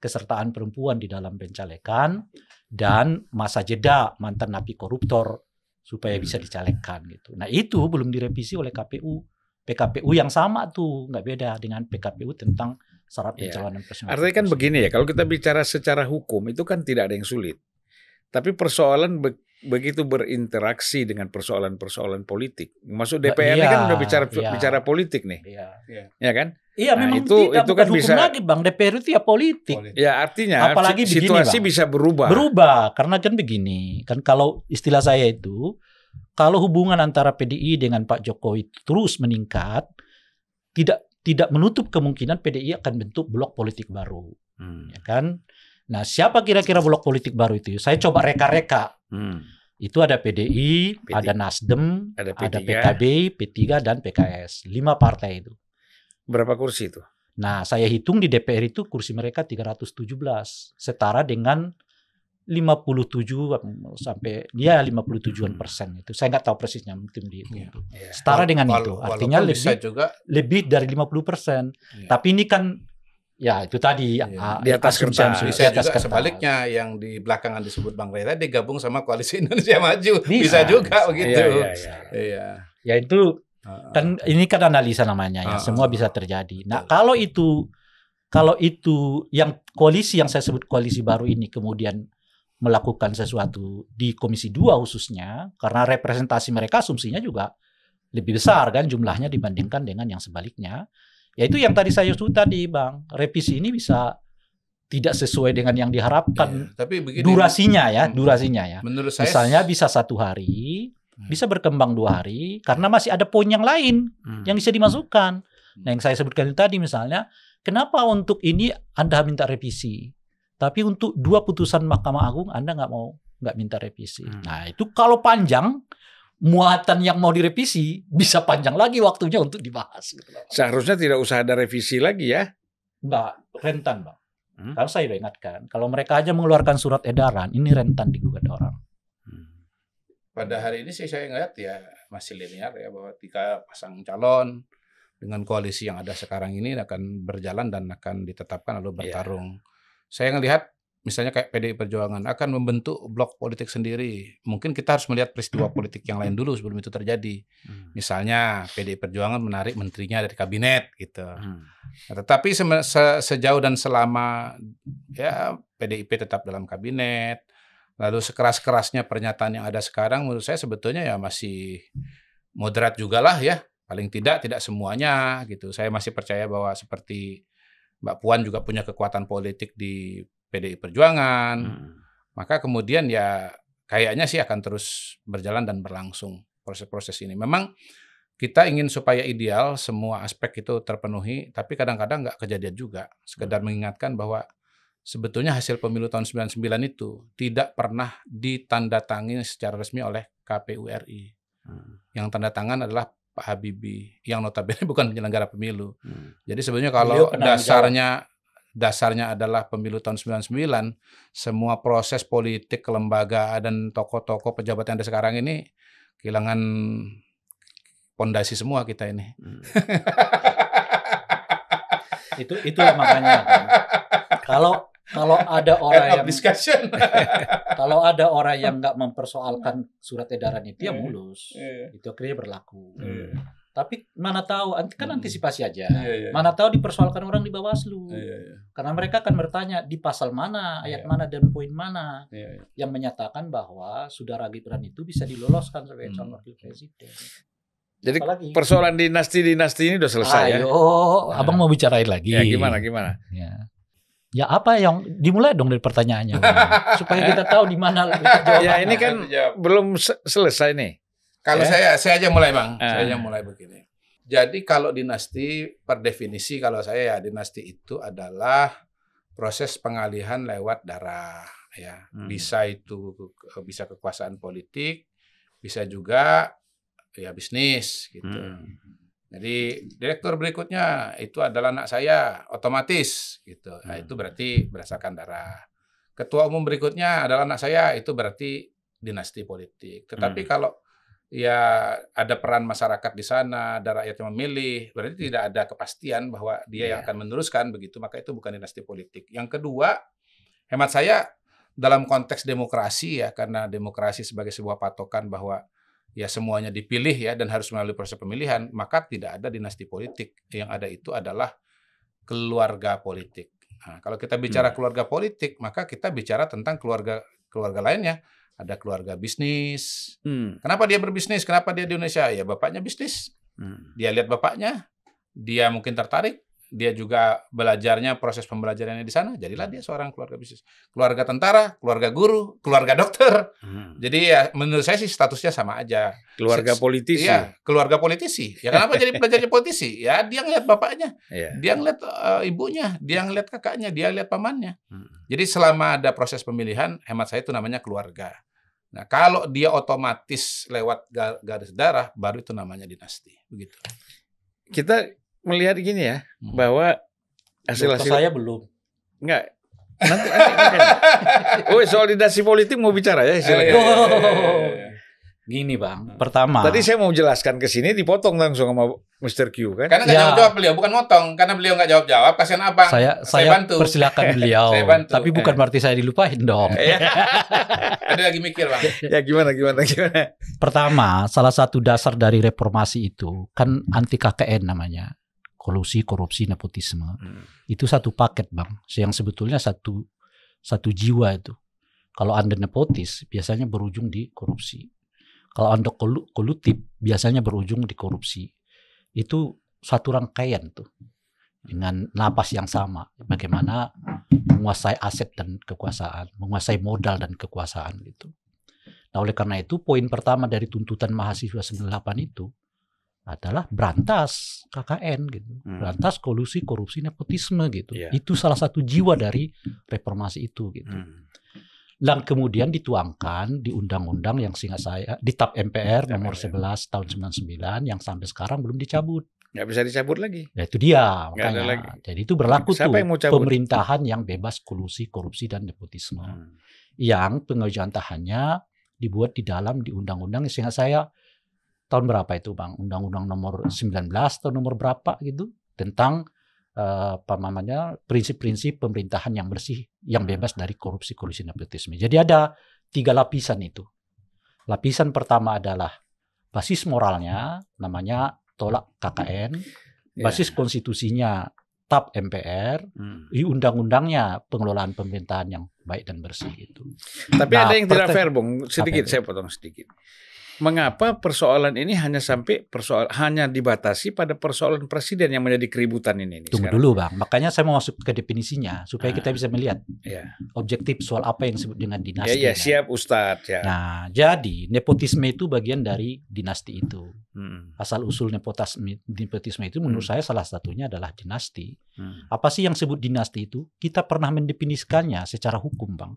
kesertaan perempuan di dalam pencalekan dan masa jeda mantan napi koruptor supaya bisa dicalekkan gitu. Nah itu belum direvisi oleh KPU. PKPU yang sama tuh nggak beda dengan PKPU tentang syarat pencalonan presiden. Artinya kan begini ya, kalau kita bicara secara hukum itu kan tidak ada yang sulit. Tapi persoalan be- begitu berinteraksi dengan persoalan-persoalan politik. Maksud Ba- DPR ini iya, kan udah bicara iya. bicara politik nih, Iya. ya kan? Iya Nah, memang itu- tidak itu bukan kan hukum bisa- lagi bang DPR itu ya politik. Politik. Ya artinya Apalagi si- begini, situasi Bang. bisa berubah. Berubah karena kan begini kan kalau istilah saya itu kalau hubungan antara PDI dengan Pak Jokowi terus meningkat tidak tidak menutup kemungkinan PDI akan bentuk blok politik baru Hmm, ya kan. Nah siapa kira-kira blok politik baru itu? Saya coba reka-reka. hmm. Itu ada PDI, P3. ada Nasdem, Ada ada P3. PKB, P3 dan PKS. Lima partai itu. Berapa kursi itu? Nah, saya hitung di DPR itu kursi mereka 317, setara dengan 57 sampai ya 57-an persen itu. Saya nggak tahu persisnya mungkin di Iya. Ya. Setara dengan Wal- itu. Artinya bisa lebih juga lebih dari 50 persen. Iya. Tapi ini kan ya itu tadi Iya. ah, Di atas kertas. bisa di atas juga kertas. sebaliknya yang di belakangan disebut Bang Ray tadi gabung sama koalisi [LAUGHS] Indonesia Maju Bisa, bisa, juga bisa. begitu. Iya, iya, iya. Iya. Ya itu kan ini kan analisa namanya ya, semua bisa terjadi. Nah, kalau itu kalau itu yang koalisi yang saya sebut koalisi baru ini kemudian melakukan sesuatu di Komisi 2 khususnya karena representasi mereka asumsinya juga lebih besar kan jumlahnya dibandingkan dengan yang sebaliknya. Ya itu yang tadi saya sebut tadi, Bang. Revisi ini bisa tidak sesuai dengan yang diharapkan Iya, Tapi begini durasinya ya, Hmm. durasinya ya. menurut saya Misalnya bisa satu hari, Hmm. bisa berkembang dua hari, karena masih ada poin yang lain Hmm. yang bisa dimasukkan. Nah, yang saya sebutkan tadi misalnya, kenapa untuk ini Anda minta revisi, tapi untuk dua putusan Mahkamah Agung Anda nggak mau nggak minta revisi. Hmm. Nah, itu kalau panjang muatan yang mau direvisi bisa panjang lagi waktunya untuk dibahas. Gitu. Seharusnya tidak usah ada revisi lagi ya. Nggak rentan, bang. Hmm. Kalau saya ingatkan, kalau mereka aja mengeluarkan surat edaran, ini rentan digugat orang. pada hari ini sih saya ngeliat ya masih linear ya bahwa tiga pasang calon dengan koalisi yang ada sekarang ini akan berjalan dan akan ditetapkan lalu Iya. bertarung. Saya ngelihat misalnya kayak PDI Perjuangan akan membentuk blok politik sendiri. Mungkin kita harus melihat peristiwa [CLEARS THROAT] politik yang lain dulu sebelum itu terjadi. Hmm. Misalnya PDI Perjuangan menarik menterinya dari kabinet gitu. Hmm. Nah, tetapi seme- se- sejauh dan selama ya PDIP tetap dalam kabinet, lalu sekeras-kerasnya pernyataan yang ada sekarang menurut saya sebetulnya ya masih moderat juga lah ya. Paling tidak tidak semuanya gitu. Saya masih percaya bahwa seperti Mbak Puan juga punya kekuatan politik di PDI Perjuangan. Hmm. Maka kemudian ya kayaknya sih akan terus berjalan dan berlangsung proses-proses ini. Memang kita ingin supaya ideal semua aspek itu terpenuhi, tapi kadang-kadang nggak kejadian juga. Sekedar mengingatkan bahwa sebetulnya hasil pemilu tahun 99 itu tidak pernah ditandatangani secara resmi oleh KPU RI. Hmm. Yang tanda tangan adalah Pak Habibie, yang notabene [LAUGHS] bukan penyelenggara pemilu. Hmm. Jadi sebenarnya kalau dasarnya dasarnya adalah pemilu tahun 99, semua proses politik, kelembagaan dan tokoh-tokoh pejabat yang ada sekarang ini kehilangan pondasi semua kita ini. Hmm. [LAUGHS] Itu itulah makanya. kan. Kalau kalau ada orang yang discussion. [LAUGHS] kalau ada orang yang nggak mempersoalkan surat edaran itu ya Iya. mulus. Iya. Itu akhirnya berlaku. Iya. Tapi mana tahu kan Hmm. antisipasi aja. Iya, iya. Mana tahu dipersoalkan orang di Bawaslu. Iya, iya, Karena mereka akan bertanya di pasal mana, ayat Iya. mana dan poin mana iya, iya. yang menyatakan bahwa saudara Gibran itu bisa diloloskan sebagai Hmm. calon wakil presiden. Jadi Apalagi? persoalan dinasti-dinasti ini udah selesai ya. Ayo, abang mau bicarain lagi. Ya gimana gimana? Ya. Ya apa yang dimulai dong dari pertanyaannya Bang. [LAUGHS] supaya kita tahu di mana jawabannya. Ya ini kan belum se- selesai nih. Kalau Ya. saya saya aja mulai bang, Ah. saya aja mulai begini. Jadi kalau dinasti per definisi kalau saya ya dinasti itu adalah proses pengalihan lewat darah ya. Hmm. Bisa itu bisa kekuasaan politik, bisa juga ya bisnis gitu. Hmm. Jadi direktur berikutnya itu adalah anak saya otomatis gitu. Nah, Hmm. itu berarti berdasarkan darah. Ketua umum berikutnya adalah anak saya itu berarti dinasti politik. Tetapi Hmm. kalau ya ada peran masyarakat di sana, ada rakyat yang memilih, berarti tidak ada kepastian bahwa dia yang Iya. akan meneruskan begitu, maka itu bukan dinasti politik. Yang kedua, hemat saya dalam konteks demokrasi ya, karena demokrasi sebagai sebuah patokan bahwa ya semuanya dipilih ya dan harus melalui proses pemilihan, maka tidak ada dinasti politik. Yang ada itu adalah keluarga politik. Nah, kalau kita bicara Hmm. keluarga politik, maka kita bicara tentang keluarga keluarga lainnya. Ada keluarga bisnis. Hmm. Kenapa dia berbisnis? Kenapa dia di Indonesia? Ya bapaknya bisnis. Hmm. Dia lihat bapaknya, dia mungkin tertarik, dia juga belajarnya proses pembelajarannya di sana, jadilah dia seorang keluarga bisnis. Keluarga tentara, keluarga guru, keluarga dokter. Hmm. Jadi ya menurut saya sih statusnya sama aja. Keluarga politisi. Iya, keluarga politisi. Ya kenapa jadi belajarnya [LAUGHS] politisi? Ya dia ngeliat bapaknya, Iya. dia ngeliat eh, ibunya, dia ngeliat kakaknya, dia ngeliat pamannya. Hmm. Jadi selama ada proses pemilihan, hemat saya itu namanya keluarga. Nah, kalau dia otomatis lewat ga- garis darah, baru itu namanya dinasti. Begitu. Kita melihat gini ya, Hmm. bahwa hasil hasil saya belum. enggak nanti. [LAUGHS] Oh, soal dinasti politik mau bicara ya silakan. Oh. [LAUGHS] Gini bang, pertama. Tadi saya mau jelaskan ke sini dipotong langsung sama Mr. Q kan. Karena nggak Ya. jawab-jawab beliau, bukan motong. Karena beliau nggak jawab-jawab, kasihan abang. saya Saya saya, bantu. persilakan [LAUGHS] beliau. Saya bantu. Tapi bukan berarti saya dilupain dong. Ada lagi mikir, bang. ya gimana gimana gimana. Pertama, salah satu dasar dari reformasi itu kan anti KKN namanya. Kolusi, korupsi, nepotisme. Hmm. Itu satu paket, Bang. Yang sebetulnya satu satu jiwa itu. Kalau Anda nepotis, biasanya berujung di korupsi. Kalau Anda kolu- kolutif, biasanya berujung di korupsi. Itu satu rangkaian tuh. Dengan napas yang sama. Bagaimana menguasai aset dan kekuasaan. Menguasai modal dan kekuasaan gitu. Nah oleh karena itu, poin pertama dari tuntutan mahasiswa 98 itu adalah berantas KKN gitu. Hmm. Berantas kolusi, korupsi, nepotisme gitu. Iya. Itu salah satu jiwa dari reformasi itu gitu. Hmm. Dan kemudian dituangkan di undang-undang yang seingat saya di TAP MPR nomor MPR. 11 tahun 99 yang sampai sekarang belum dicabut. Nggak bisa dicabut lagi. Ya itu dia Nggak makanya. lagi. Jadi itu berlaku Siapa tuh yang mau cabut? pemerintahan yang bebas kolusi, korupsi dan nepotisme. Hmm. Yang pengejantahannya dibuat di dalam di undang-undang yang seingat saya tahun berapa itu Bang? Undang-undang nomor 19 atau nomor berapa gitu tentang eh, apa namanya prinsip-prinsip pemerintahan yang bersih yang bebas dari korupsi kolusi nepotisme. Jadi ada tiga lapisan itu. Lapisan pertama adalah basis moralnya namanya tolak KKN, Ya. basis konstitusinya TAP MPR, Hmm. undang-undangnya pengelolaan pemerintahan yang baik dan bersih itu. Tapi Nah, ada yang tidak fair, Bung. Sedikit saya potong sedikit. Mengapa persoalan ini hanya sampai persoal hanya dibatasi pada persoalan presiden yang menjadi keributan ini? nih Tunggu sekarang? dulu bang, makanya saya mau masuk ke definisinya supaya Ah. kita bisa melihat Ya, objektif soal apa yang disebut dengan ya, dinasti. ya kan. siap Ustadz ya. Nah, jadi nepotisme itu bagian dari dinasti itu. Hmm. Asal usul nepotisme, nepotisme itu menurut saya salah satunya adalah dinasti. Hmm. Apa sih yang disebut dinasti itu? Kita pernah mendefinisikannya secara hukum, Bang.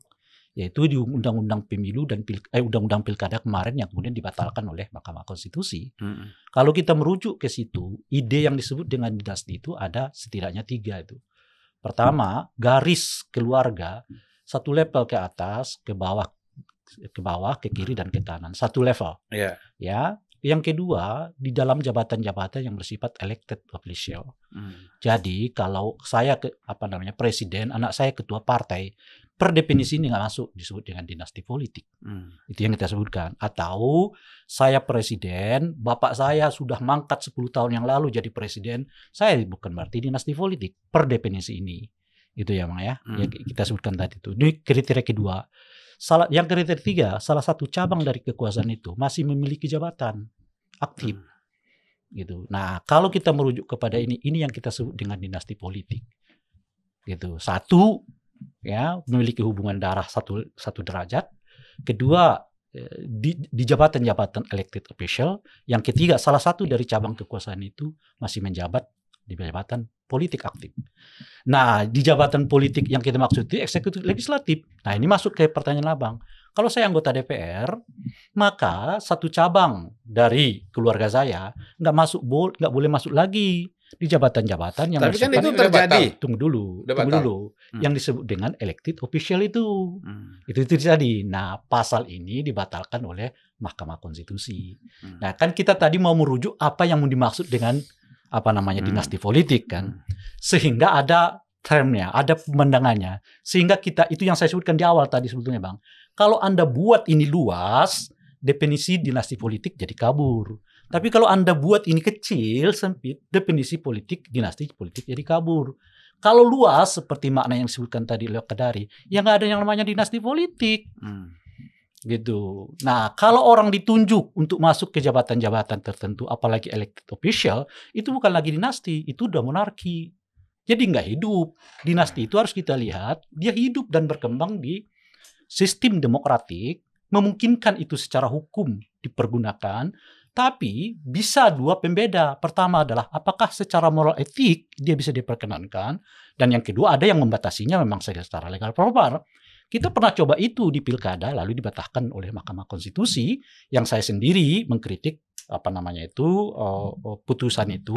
Yaitu di Undang-Undang Pemilu dan Pil, eh, Undang-Undang Pilkada kemarin yang kemudian dibatalkan oleh Mahkamah Konstitusi. Hmm. Kalau kita merujuk ke situ, ide yang disebut dengan dinasti itu ada setidaknya tiga itu. Pertama, garis keluarga satu level ke atas, ke bawah, ke bawah, ke kiri dan ke kanan, satu level. Ya. Ya. Yang kedua, di dalam jabatan-jabatan yang bersifat elected official. Hmm. Jadi kalau saya ke apa namanya presiden, anak saya ketua partai, per definisi ini nggak masuk disebut dengan dinasti politik. Hmm. Itu yang kita sebutkan. Atau saya presiden, bapak saya sudah mangkat 10 tahun yang lalu jadi presiden, saya bukan berarti dinasti politik per definisi ini. Itu ya Bang ya. Hmm. Yang kita sebutkan tadi itu. Ini kriteria kedua. Salah yang kriteria ketiga, salah satu cabang dari kekuasaan itu masih memiliki jabatan aktif gitu. Nah, kalau kita merujuk kepada ini, ini yang kita sebut dengan dinasti politik. Gitu. Satu, ya memiliki hubungan darah satu satu derajat. Kedua, eh, di, di jabatan-jabatan elected official. Yang ketiga, salah satu dari cabang kekuasaan itu masih menjabat di jabatan politik aktif. Nah, di jabatan politik yang kita maksud itu eksekutif legislatif. Nah, ini masuk ke pertanyaan abang. Kalau saya anggota DPR, maka satu cabang dari keluarga saya nggak masuk nggak boleh masuk lagi di jabatan-jabatan yang Tapi kan itu terjadi. Tunggu dulu, Udah tunggu batal. dulu. Hmm. Yang disebut dengan elected official itu. Hmm. Itu itu terjadi. Nah, pasal ini dibatalkan oleh Mahkamah Konstitusi. Hmm. Nah, kan kita tadi mau merujuk apa yang dimaksud dengan apa namanya Hmm. dinasti politik kan. Sehingga ada termnya, ada pemandangannya. Sehingga kita itu yang saya sebutkan di awal tadi sebetulnya, Bang. Kalau Anda buat ini luas, definisi dinasti politik jadi kabur. Tapi kalau Anda buat ini kecil, sempit, definisi politik dinasti politik jadi kabur. Kalau luas seperti makna yang disebutkan tadi oleh Kedari, ya nggak ada yang namanya dinasti politik Hmm. gitu. Nah, kalau orang ditunjuk untuk masuk ke jabatan-jabatan tertentu, apalagi elected official, itu bukan lagi dinasti, itu udah monarki. Jadi nggak hidup. Dinasti itu harus kita lihat, dia hidup dan berkembang di sistem demokratik, memungkinkan itu secara hukum dipergunakan, tapi bisa dua pembeda. Pertama adalah apakah secara moral etik dia bisa diperkenankan, dan yang kedua ada yang membatasinya memang secara legal proper. Kita pernah coba itu di pilkada lalu dibatalkan oleh Mahkamah Konstitusi yang saya sendiri mengkritik apa namanya itu uh, uh, putusan itu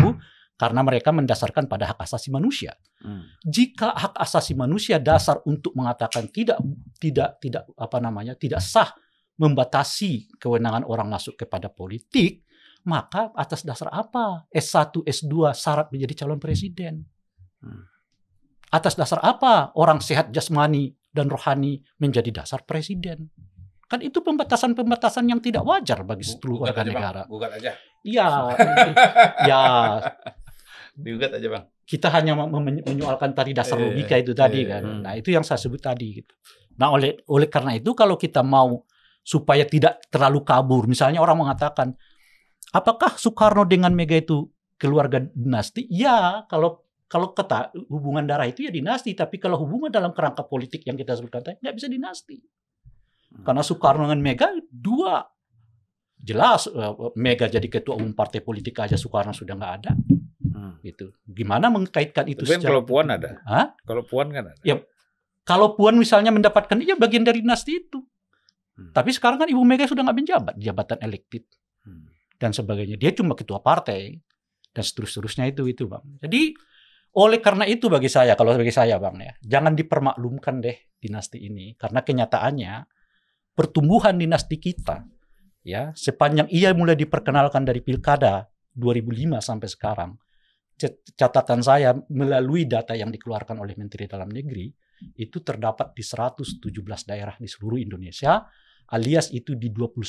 karena mereka mendasarkan pada hak asasi manusia. Hmm. Jika hak asasi manusia dasar untuk mengatakan tidak tidak tidak apa namanya tidak sah membatasi kewenangan orang masuk kepada politik, maka atas dasar apa S1 S2 syarat menjadi calon presiden? Hmm. Atas dasar apa orang sehat jasmani dan rohani menjadi dasar presiden? Kan itu pembatasan-pembatasan yang tidak wajar bagi seluruh warga Bang. negara. Gugat aja. Iya, [LAUGHS] ya Digugat aja, Bang. kita hanya mem- men- menyoalkan tadi dasar Iya, logika itu tadi iya. kan. Nah itu yang saya sebut tadi. Gitu. Nah oleh oleh karena itu kalau kita mau supaya tidak terlalu kabur, misalnya orang mengatakan, apakah Soekarno dengan Mega itu keluarga dinasti? Ya kalau kalau kata hubungan darah itu ya dinasti, tapi kalau hubungan dalam kerangka politik yang kita sebutkan tadi nggak bisa dinasti. Karena Soekarno dengan Mega dua jelas eh, Mega jadi ketua umum partai politik aja Soekarno sudah nggak ada Hmm. gitu. Gimana mengkaitkan itu Tapi kan secara kalau Puan ada. Hah? Kalau Puan kan ada. Ya, Kalau Puan misalnya mendapatkan iya bagian dari dinasti itu. Hmm. Tapi sekarang kan Ibu Mega sudah nggak menjabat jabatan elected Hmm. dan sebagainya. Dia cuma ketua partai dan seterus-terusnya itu itu bang. Jadi oleh karena itu bagi saya kalau bagi saya bang ya jangan dipermaklumkan deh dinasti ini karena kenyataannya pertumbuhan dinasti kita ya sepanjang ia mulai diperkenalkan dari pilkada 2005 sampai sekarang catatan saya melalui data yang dikeluarkan oleh Menteri Dalam Negeri itu terdapat di 117 daerah di seluruh Indonesia alias itu di 21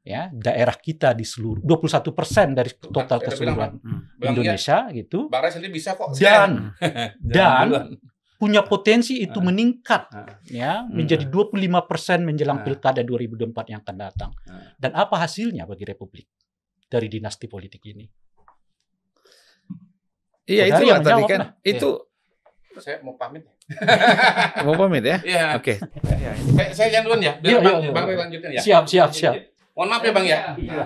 ya daerah kita di seluruh 21 persen dari total bilang, keseluruhan Hmm. Bang, Indonesia gitu Bang ini bisa kok. dan [LAUGHS] dan punya potensi itu Ah. meningkat Ah. ya menjadi 25 persen menjelang Ah. pilkada 2024 yang akan datang dan apa hasilnya bagi Republik dari dinasti politik ini Iya itulah yang tadi kan. Itu Saya mau pamit. [LAUGHS] mau pamit ya? Iya. Oke. Saya, saya jangan duluan ya. Biar Iya, Bang, iya, iya. Bang Ray lanjutin ya. siap siap siap Mohon maaf ya Bang ya. Iya.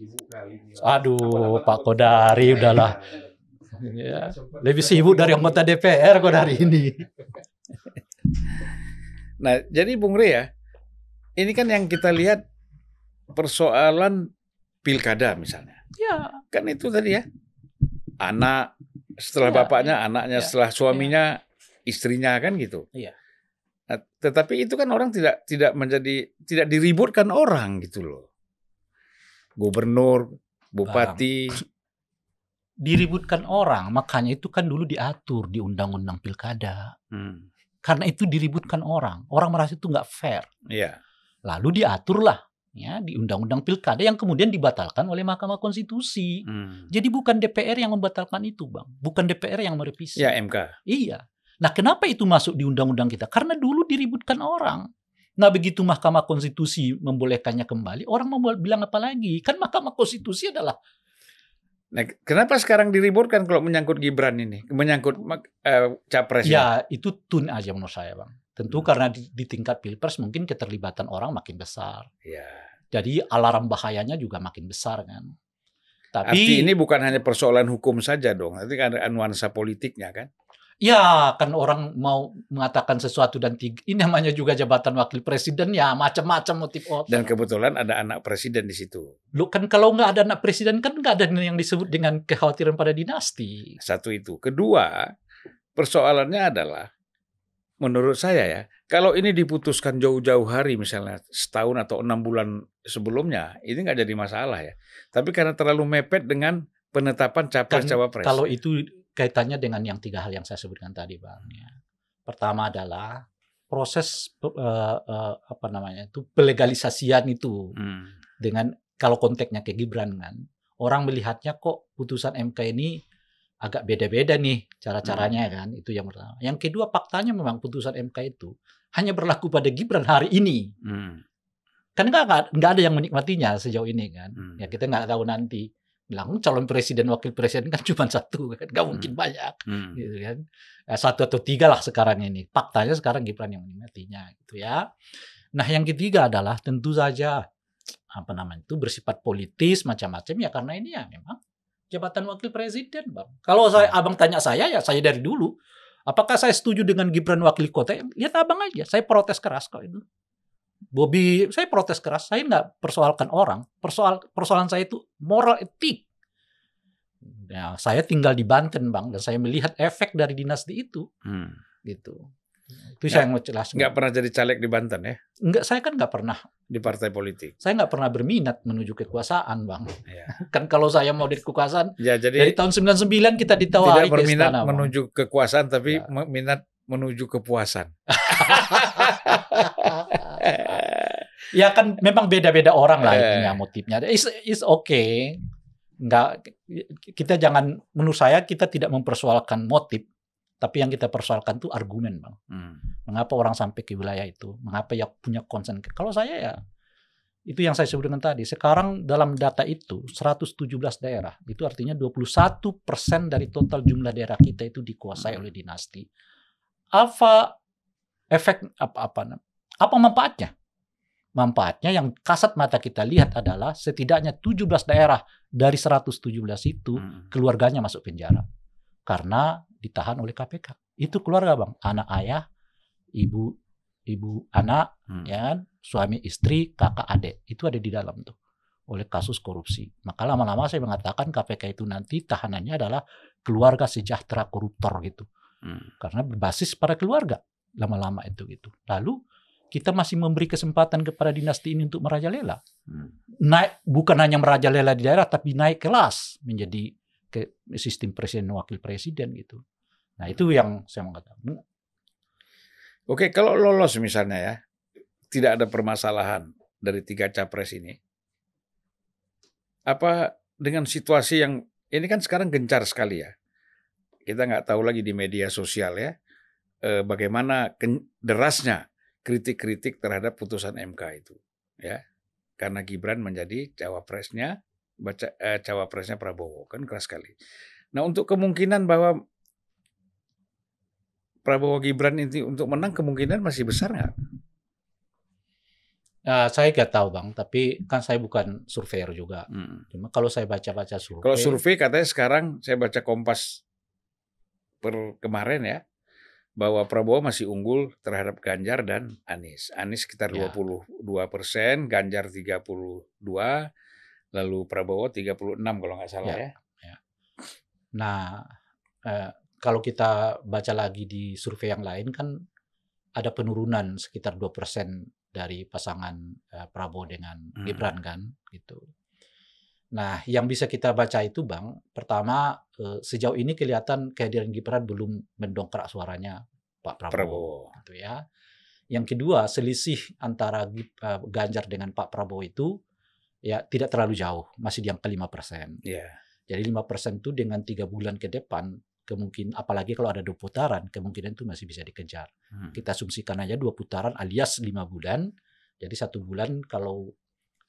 Ini. aduh Pak Kodari udahlah ya. lebih sibuk dari anggota DPR kok dari ini [LAUGHS] Nah, jadi Bung Rey ya, ini kan yang kita lihat persoalan pilkada misalnya. ya Kan itu tadi ya. Anak setelah Iya, bapaknya, anaknya iya, setelah suaminya, istrinya kan gitu. Iya. Nah, tetapi itu kan orang tidak tidak menjadi tidak diributkan orang gitu loh. Gubernur, bupati, diributkan orang makanya itu kan dulu diatur di undang-undang pilkada hmm, karena itu diributkan orang orang merasa itu nggak fair iya. lalu diaturlah ya di undang-undang pilkada yang kemudian dibatalkan oleh Mahkamah Konstitusi Hmm. jadi bukan DPR yang membatalkan itu bang bukan DPR yang merevisi Ya MK. iya nah kenapa itu masuk di undang-undang kita karena dulu diributkan orang nah begitu Mahkamah Konstitusi membolehkannya kembali orang mau bilang apa lagi kan Mahkamah Konstitusi adalah Nah, kenapa sekarang diributkan kalau menyangkut Gibran ini, menyangkut mak- eh, capres? Ya itu tun aja menurut saya bang. Tentu Hmm. karena di, di tingkat pilpres mungkin keterlibatan orang makin besar. Ya. Jadi alarm bahayanya juga makin besar kan. Tapi Arti ini bukan hanya persoalan hukum saja dong. Nanti kan ada nuansa politiknya kan. ya kan orang mau mengatakan sesuatu dan tiga, ini namanya juga jabatan wakil presiden ya macam-macam motif otak. Dan kebetulan ada anak presiden di situ. Lu kan kalau nggak ada anak presiden kan nggak ada yang disebut dengan kekhawatiran pada dinasti. Satu itu. Kedua, persoalannya adalah menurut saya ya, kalau ini diputuskan jauh-jauh hari misalnya setahun atau enam bulan sebelumnya, ini nggak jadi masalah ya. Tapi karena terlalu mepet dengan penetapan capres cawapres. Kalau itu kaitannya dengan yang tiga hal yang saya sebutkan tadi, bang. Ya. Pertama adalah proses eh, eh, apa namanya itu pelegalisasian itu Hmm. dengan kalau konteksnya ke Gibran kan orang melihatnya kok putusan MK ini agak beda-beda nih cara-caranya Hmm. kan? Itu yang pertama. Yang kedua faktanya memang putusan MK itu hanya berlaku pada Gibran hari ini. Hmm. kan nggak nggak ada yang menikmatinya sejauh ini kan? Hmm. ya kita nggak tahu nanti. Bilang calon presiden wakil presiden kan cuma [LAUGHS] satu kan? Nggak mungkin banyak. Hmm. gitu kan? Eh, satu atau tiga lah sekarang ini. Faktanya sekarang Gibran yang menikmatinya gitu ya. Nah yang ketiga adalah tentu saja apa namanya itu bersifat politis macam-macam. Ya karena ini ya memang jabatan wakil presiden bang. Kalau saya abang tanya saya ya saya dari dulu. Apakah saya setuju dengan Gibran wakil kota? Lihat abang aja. Saya protes keras kok itu. Bobby saya protes keras. Saya nggak persoalkan orang. Persoal persoalan saya itu moral etik. Ya, saya tinggal di Banten, Bang, dan saya melihat efek dari dinasti itu, Hmm. gitu. Itu saya yang mau jelas. Nggak pernah jadi caleg di Banten ya, Enggak, saya kan nggak pernah, di partai politik. saya nggak pernah berminat menuju kekuasaan, Bang. Ya, [LAUGHS] Kan kalau saya mau di kekuasaan, ya dari jadi tahun 99 kita ditawari tidak berminat istana, Bang. menuju kekuasaan, tapi Ya. minat menuju kepuasan. [LAUGHS] [LAUGHS] ya kan memang beda-beda orang lah Eh. itunya motifnya. Is is okay. Enggak kita jangan menurut saya kita tidak mempersoalkan motif, tapi yang kita persoalkan itu argumen, Bang. Hmm. Mengapa orang sampai ke wilayah itu? Mengapa ya punya concern? Kalau saya ya itu yang saya sebutkan tadi. Sekarang dalam data itu 117 daerah. Itu artinya 21% dari total jumlah daerah kita itu dikuasai oleh dinasti. Apa efek apa apa apa manfaatnya? Manfaatnya yang kasat mata kita lihat adalah setidaknya 17 daerah dari 117 itu Hmm. keluarganya masuk penjara karena ditahan oleh KPK. Itu keluarga bang, anak ayah, ibu ibu anak, Hmm. ya kan, suami istri, kakak adik itu ada di dalam tuh oleh kasus korupsi. Maka lama-lama saya mengatakan KPK itu nanti tahanannya adalah keluarga sejahtera koruptor gitu, Hmm. karena berbasis pada keluarga lama-lama itu gitu. Lalu kita masih memberi kesempatan kepada dinasti ini untuk merajalela Hmm. naik bukan hanya merajalela di daerah tapi naik kelas menjadi ke sistem presiden wakil presiden gitu. Nah itu yang saya mau katakan. Oke, kalau lolos misalnya ya, tidak ada permasalahan dari tiga capres ini. Apa dengan situasi yang ini kan sekarang gencar sekali ya. Kita nggak tahu lagi di media sosial ya, eh, bagaimana derasnya kritik-kritik terhadap putusan MK itu, ya. Karena Gibran menjadi cawapresnya, baca eh, cawapresnya Prabowo kan keras sekali. Nah untuk kemungkinan bahwa Prabowo Gibran ini untuk menang kemungkinan masih besar nggak? Nah, saya nggak tahu bang, tapi kan saya bukan surveyor juga. Hmm. Cuma kalau saya baca-baca survei, Kalau survei katanya sekarang saya baca Kompas per kemarin ya bahwa Prabowo masih unggul terhadap Ganjar dan Anies. Anies sekitar Ya. 22 persen, Ganjar 32, lalu Prabowo 36 kalau nggak salah Ya. ya. nah eh, kalau kita baca lagi di survei yang lain kan ada penurunan sekitar 2% dari pasangan eh, Prabowo dengan Hmm. Gibran kan gitu. Nah, yang bisa kita baca itu Bang, pertama eh, sejauh ini kelihatan kehadiran Gibran belum mendongkrak suaranya Pak Prabowo, Prabowo. gitu ya. Yang kedua, selisih antara eh, Ganjar dengan Pak Prabowo itu ya tidak terlalu jauh, masih di angka 5%. Ya. Jadi 5% itu dengan tiga bulan ke depan kemungkinan apalagi kalau ada dua putaran kemungkinan itu masih bisa dikejar. Hmm. Kita asumsikan aja dua putaran alias lima bulan. Jadi satu bulan kalau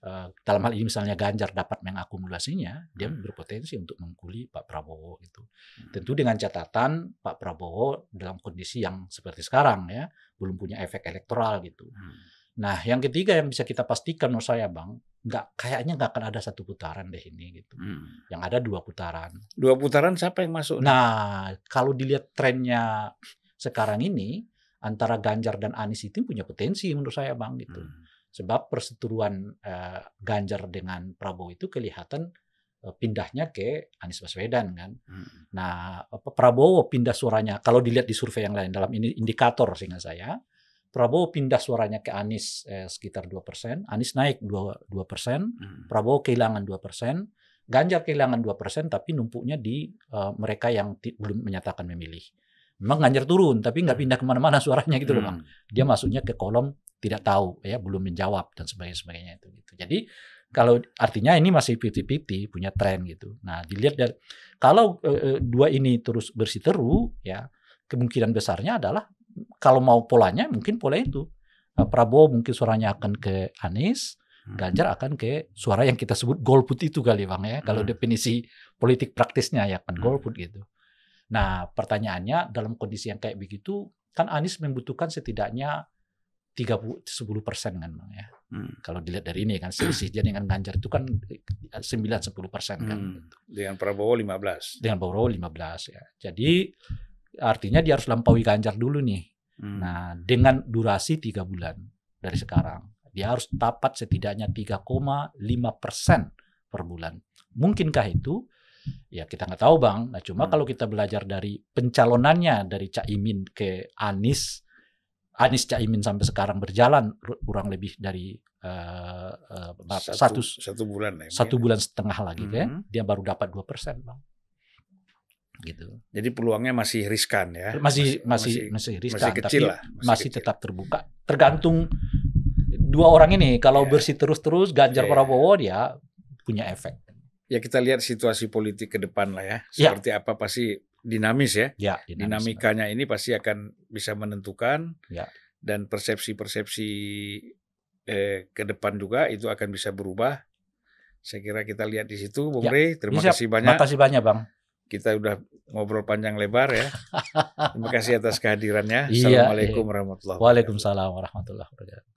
uh, dalam hal ini misalnya Ganjar dapat mengakumulasinya, dia Hmm. berpotensi untuk mengkuli Pak Prabowo gitu. Hmm. Tentu dengan catatan Pak Prabowo dalam kondisi yang seperti sekarang ya, belum punya efek elektoral gitu. Hmm. Nah, yang ketiga yang bisa kita pastikan menurut saya, Bang, nggak kayaknya nggak akan ada satu putaran deh ini gitu. Hmm. Yang ada dua putaran. Dua putaran siapa yang masuk? Nah, kalau dilihat trennya sekarang ini antara Ganjar dan Anies itu punya potensi menurut saya, Bang gitu. Hmm. Sebab perseteruan eh, Ganjar dengan Prabowo itu kelihatan eh, pindahnya ke Anies Baswedan kan. Hmm. Nah, Prabowo pindah suaranya kalau dilihat di survei yang lain dalam ini indikator sehingga saya Prabowo pindah suaranya ke Anies eh, sekitar 2%, Anies naik 2, 2%, Hmm. Prabowo kehilangan 2%, Ganjar kehilangan 2%, tapi numpuknya di eh, mereka yang belum menyatakan memilih. Memang Ganjar turun, tapi nggak pindah ke mana-mana suaranya gitu loh Bang. Hmm. Dia masuknya ke kolom tidak tahu, ya belum menjawab dan sebagainya sebagainya itu. Gitu. Jadi kalau artinya ini masih 50-50 punya tren gitu. Nah dilihat dari kalau eh, dua ini terus bersiteru, ya kemungkinan besarnya adalah kalau mau polanya mungkin pola itu. Eh, Prabowo mungkin suaranya akan ke Anies, Hmm. Ganjar akan ke suara yang kita sebut golput itu kali bang ya. Kalau Hmm. definisi politik praktisnya ya kan Hmm. golput gitu. Nah pertanyaannya dalam kondisi yang kayak begitu kan Anies membutuhkan setidaknya 30 10 persen kan bang ya. Hmm. Kalau dilihat dari ini kan selisih dia dengan Ganjar itu kan 9 10 persen kan. Hmm. Dengan Prabowo 15. Dengan Prabowo 15 ya. Jadi artinya dia harus lampaui Ganjar dulu nih. Hmm. Nah, dengan durasi tiga bulan dari sekarang, dia harus dapat setidaknya 3,5 persen per bulan. Mungkinkah itu? Ya kita nggak tahu bang. Nah cuma Hmm. kalau kita belajar dari pencalonannya dari Caimin ke Anies, Anies Caimin sampai sekarang berjalan kurang lebih dari eh, eh, berapa? satu, satu bulan ya. satu bulan setengah lagi Mhm. kan, dia baru dapat dua persen bang. Gitu. Jadi peluangnya masih riskan ya. Masih masih masih riskan, masih kecil tapi lah. masih kecil. tetap terbuka. Tergantung dua orang ini. Kalau Iya. bersih terus-terus Ganjar Iya, iya. Prabowo dia punya efek. Ya kita lihat situasi politik ke depan lah ya. Ya. Seperti apa pasti dinamis ya. Ya, dinamis. Dinamikanya ini pasti akan bisa menentukan. Ya. Dan persepsi-persepsi eh, ke depan juga itu akan bisa berubah. Saya kira kita lihat di situ, Bung Ya. Rey. Terima Siap. kasih banyak. Makasih banyak bang. Kita udah ngobrol panjang lebar ya. Terima [LAUGHS] kasih atas kehadirannya. Iya, Assalamualaikum warahmatullahi wabarakatuh. Waalaikumsalam warahmatullahi wabarakatuh.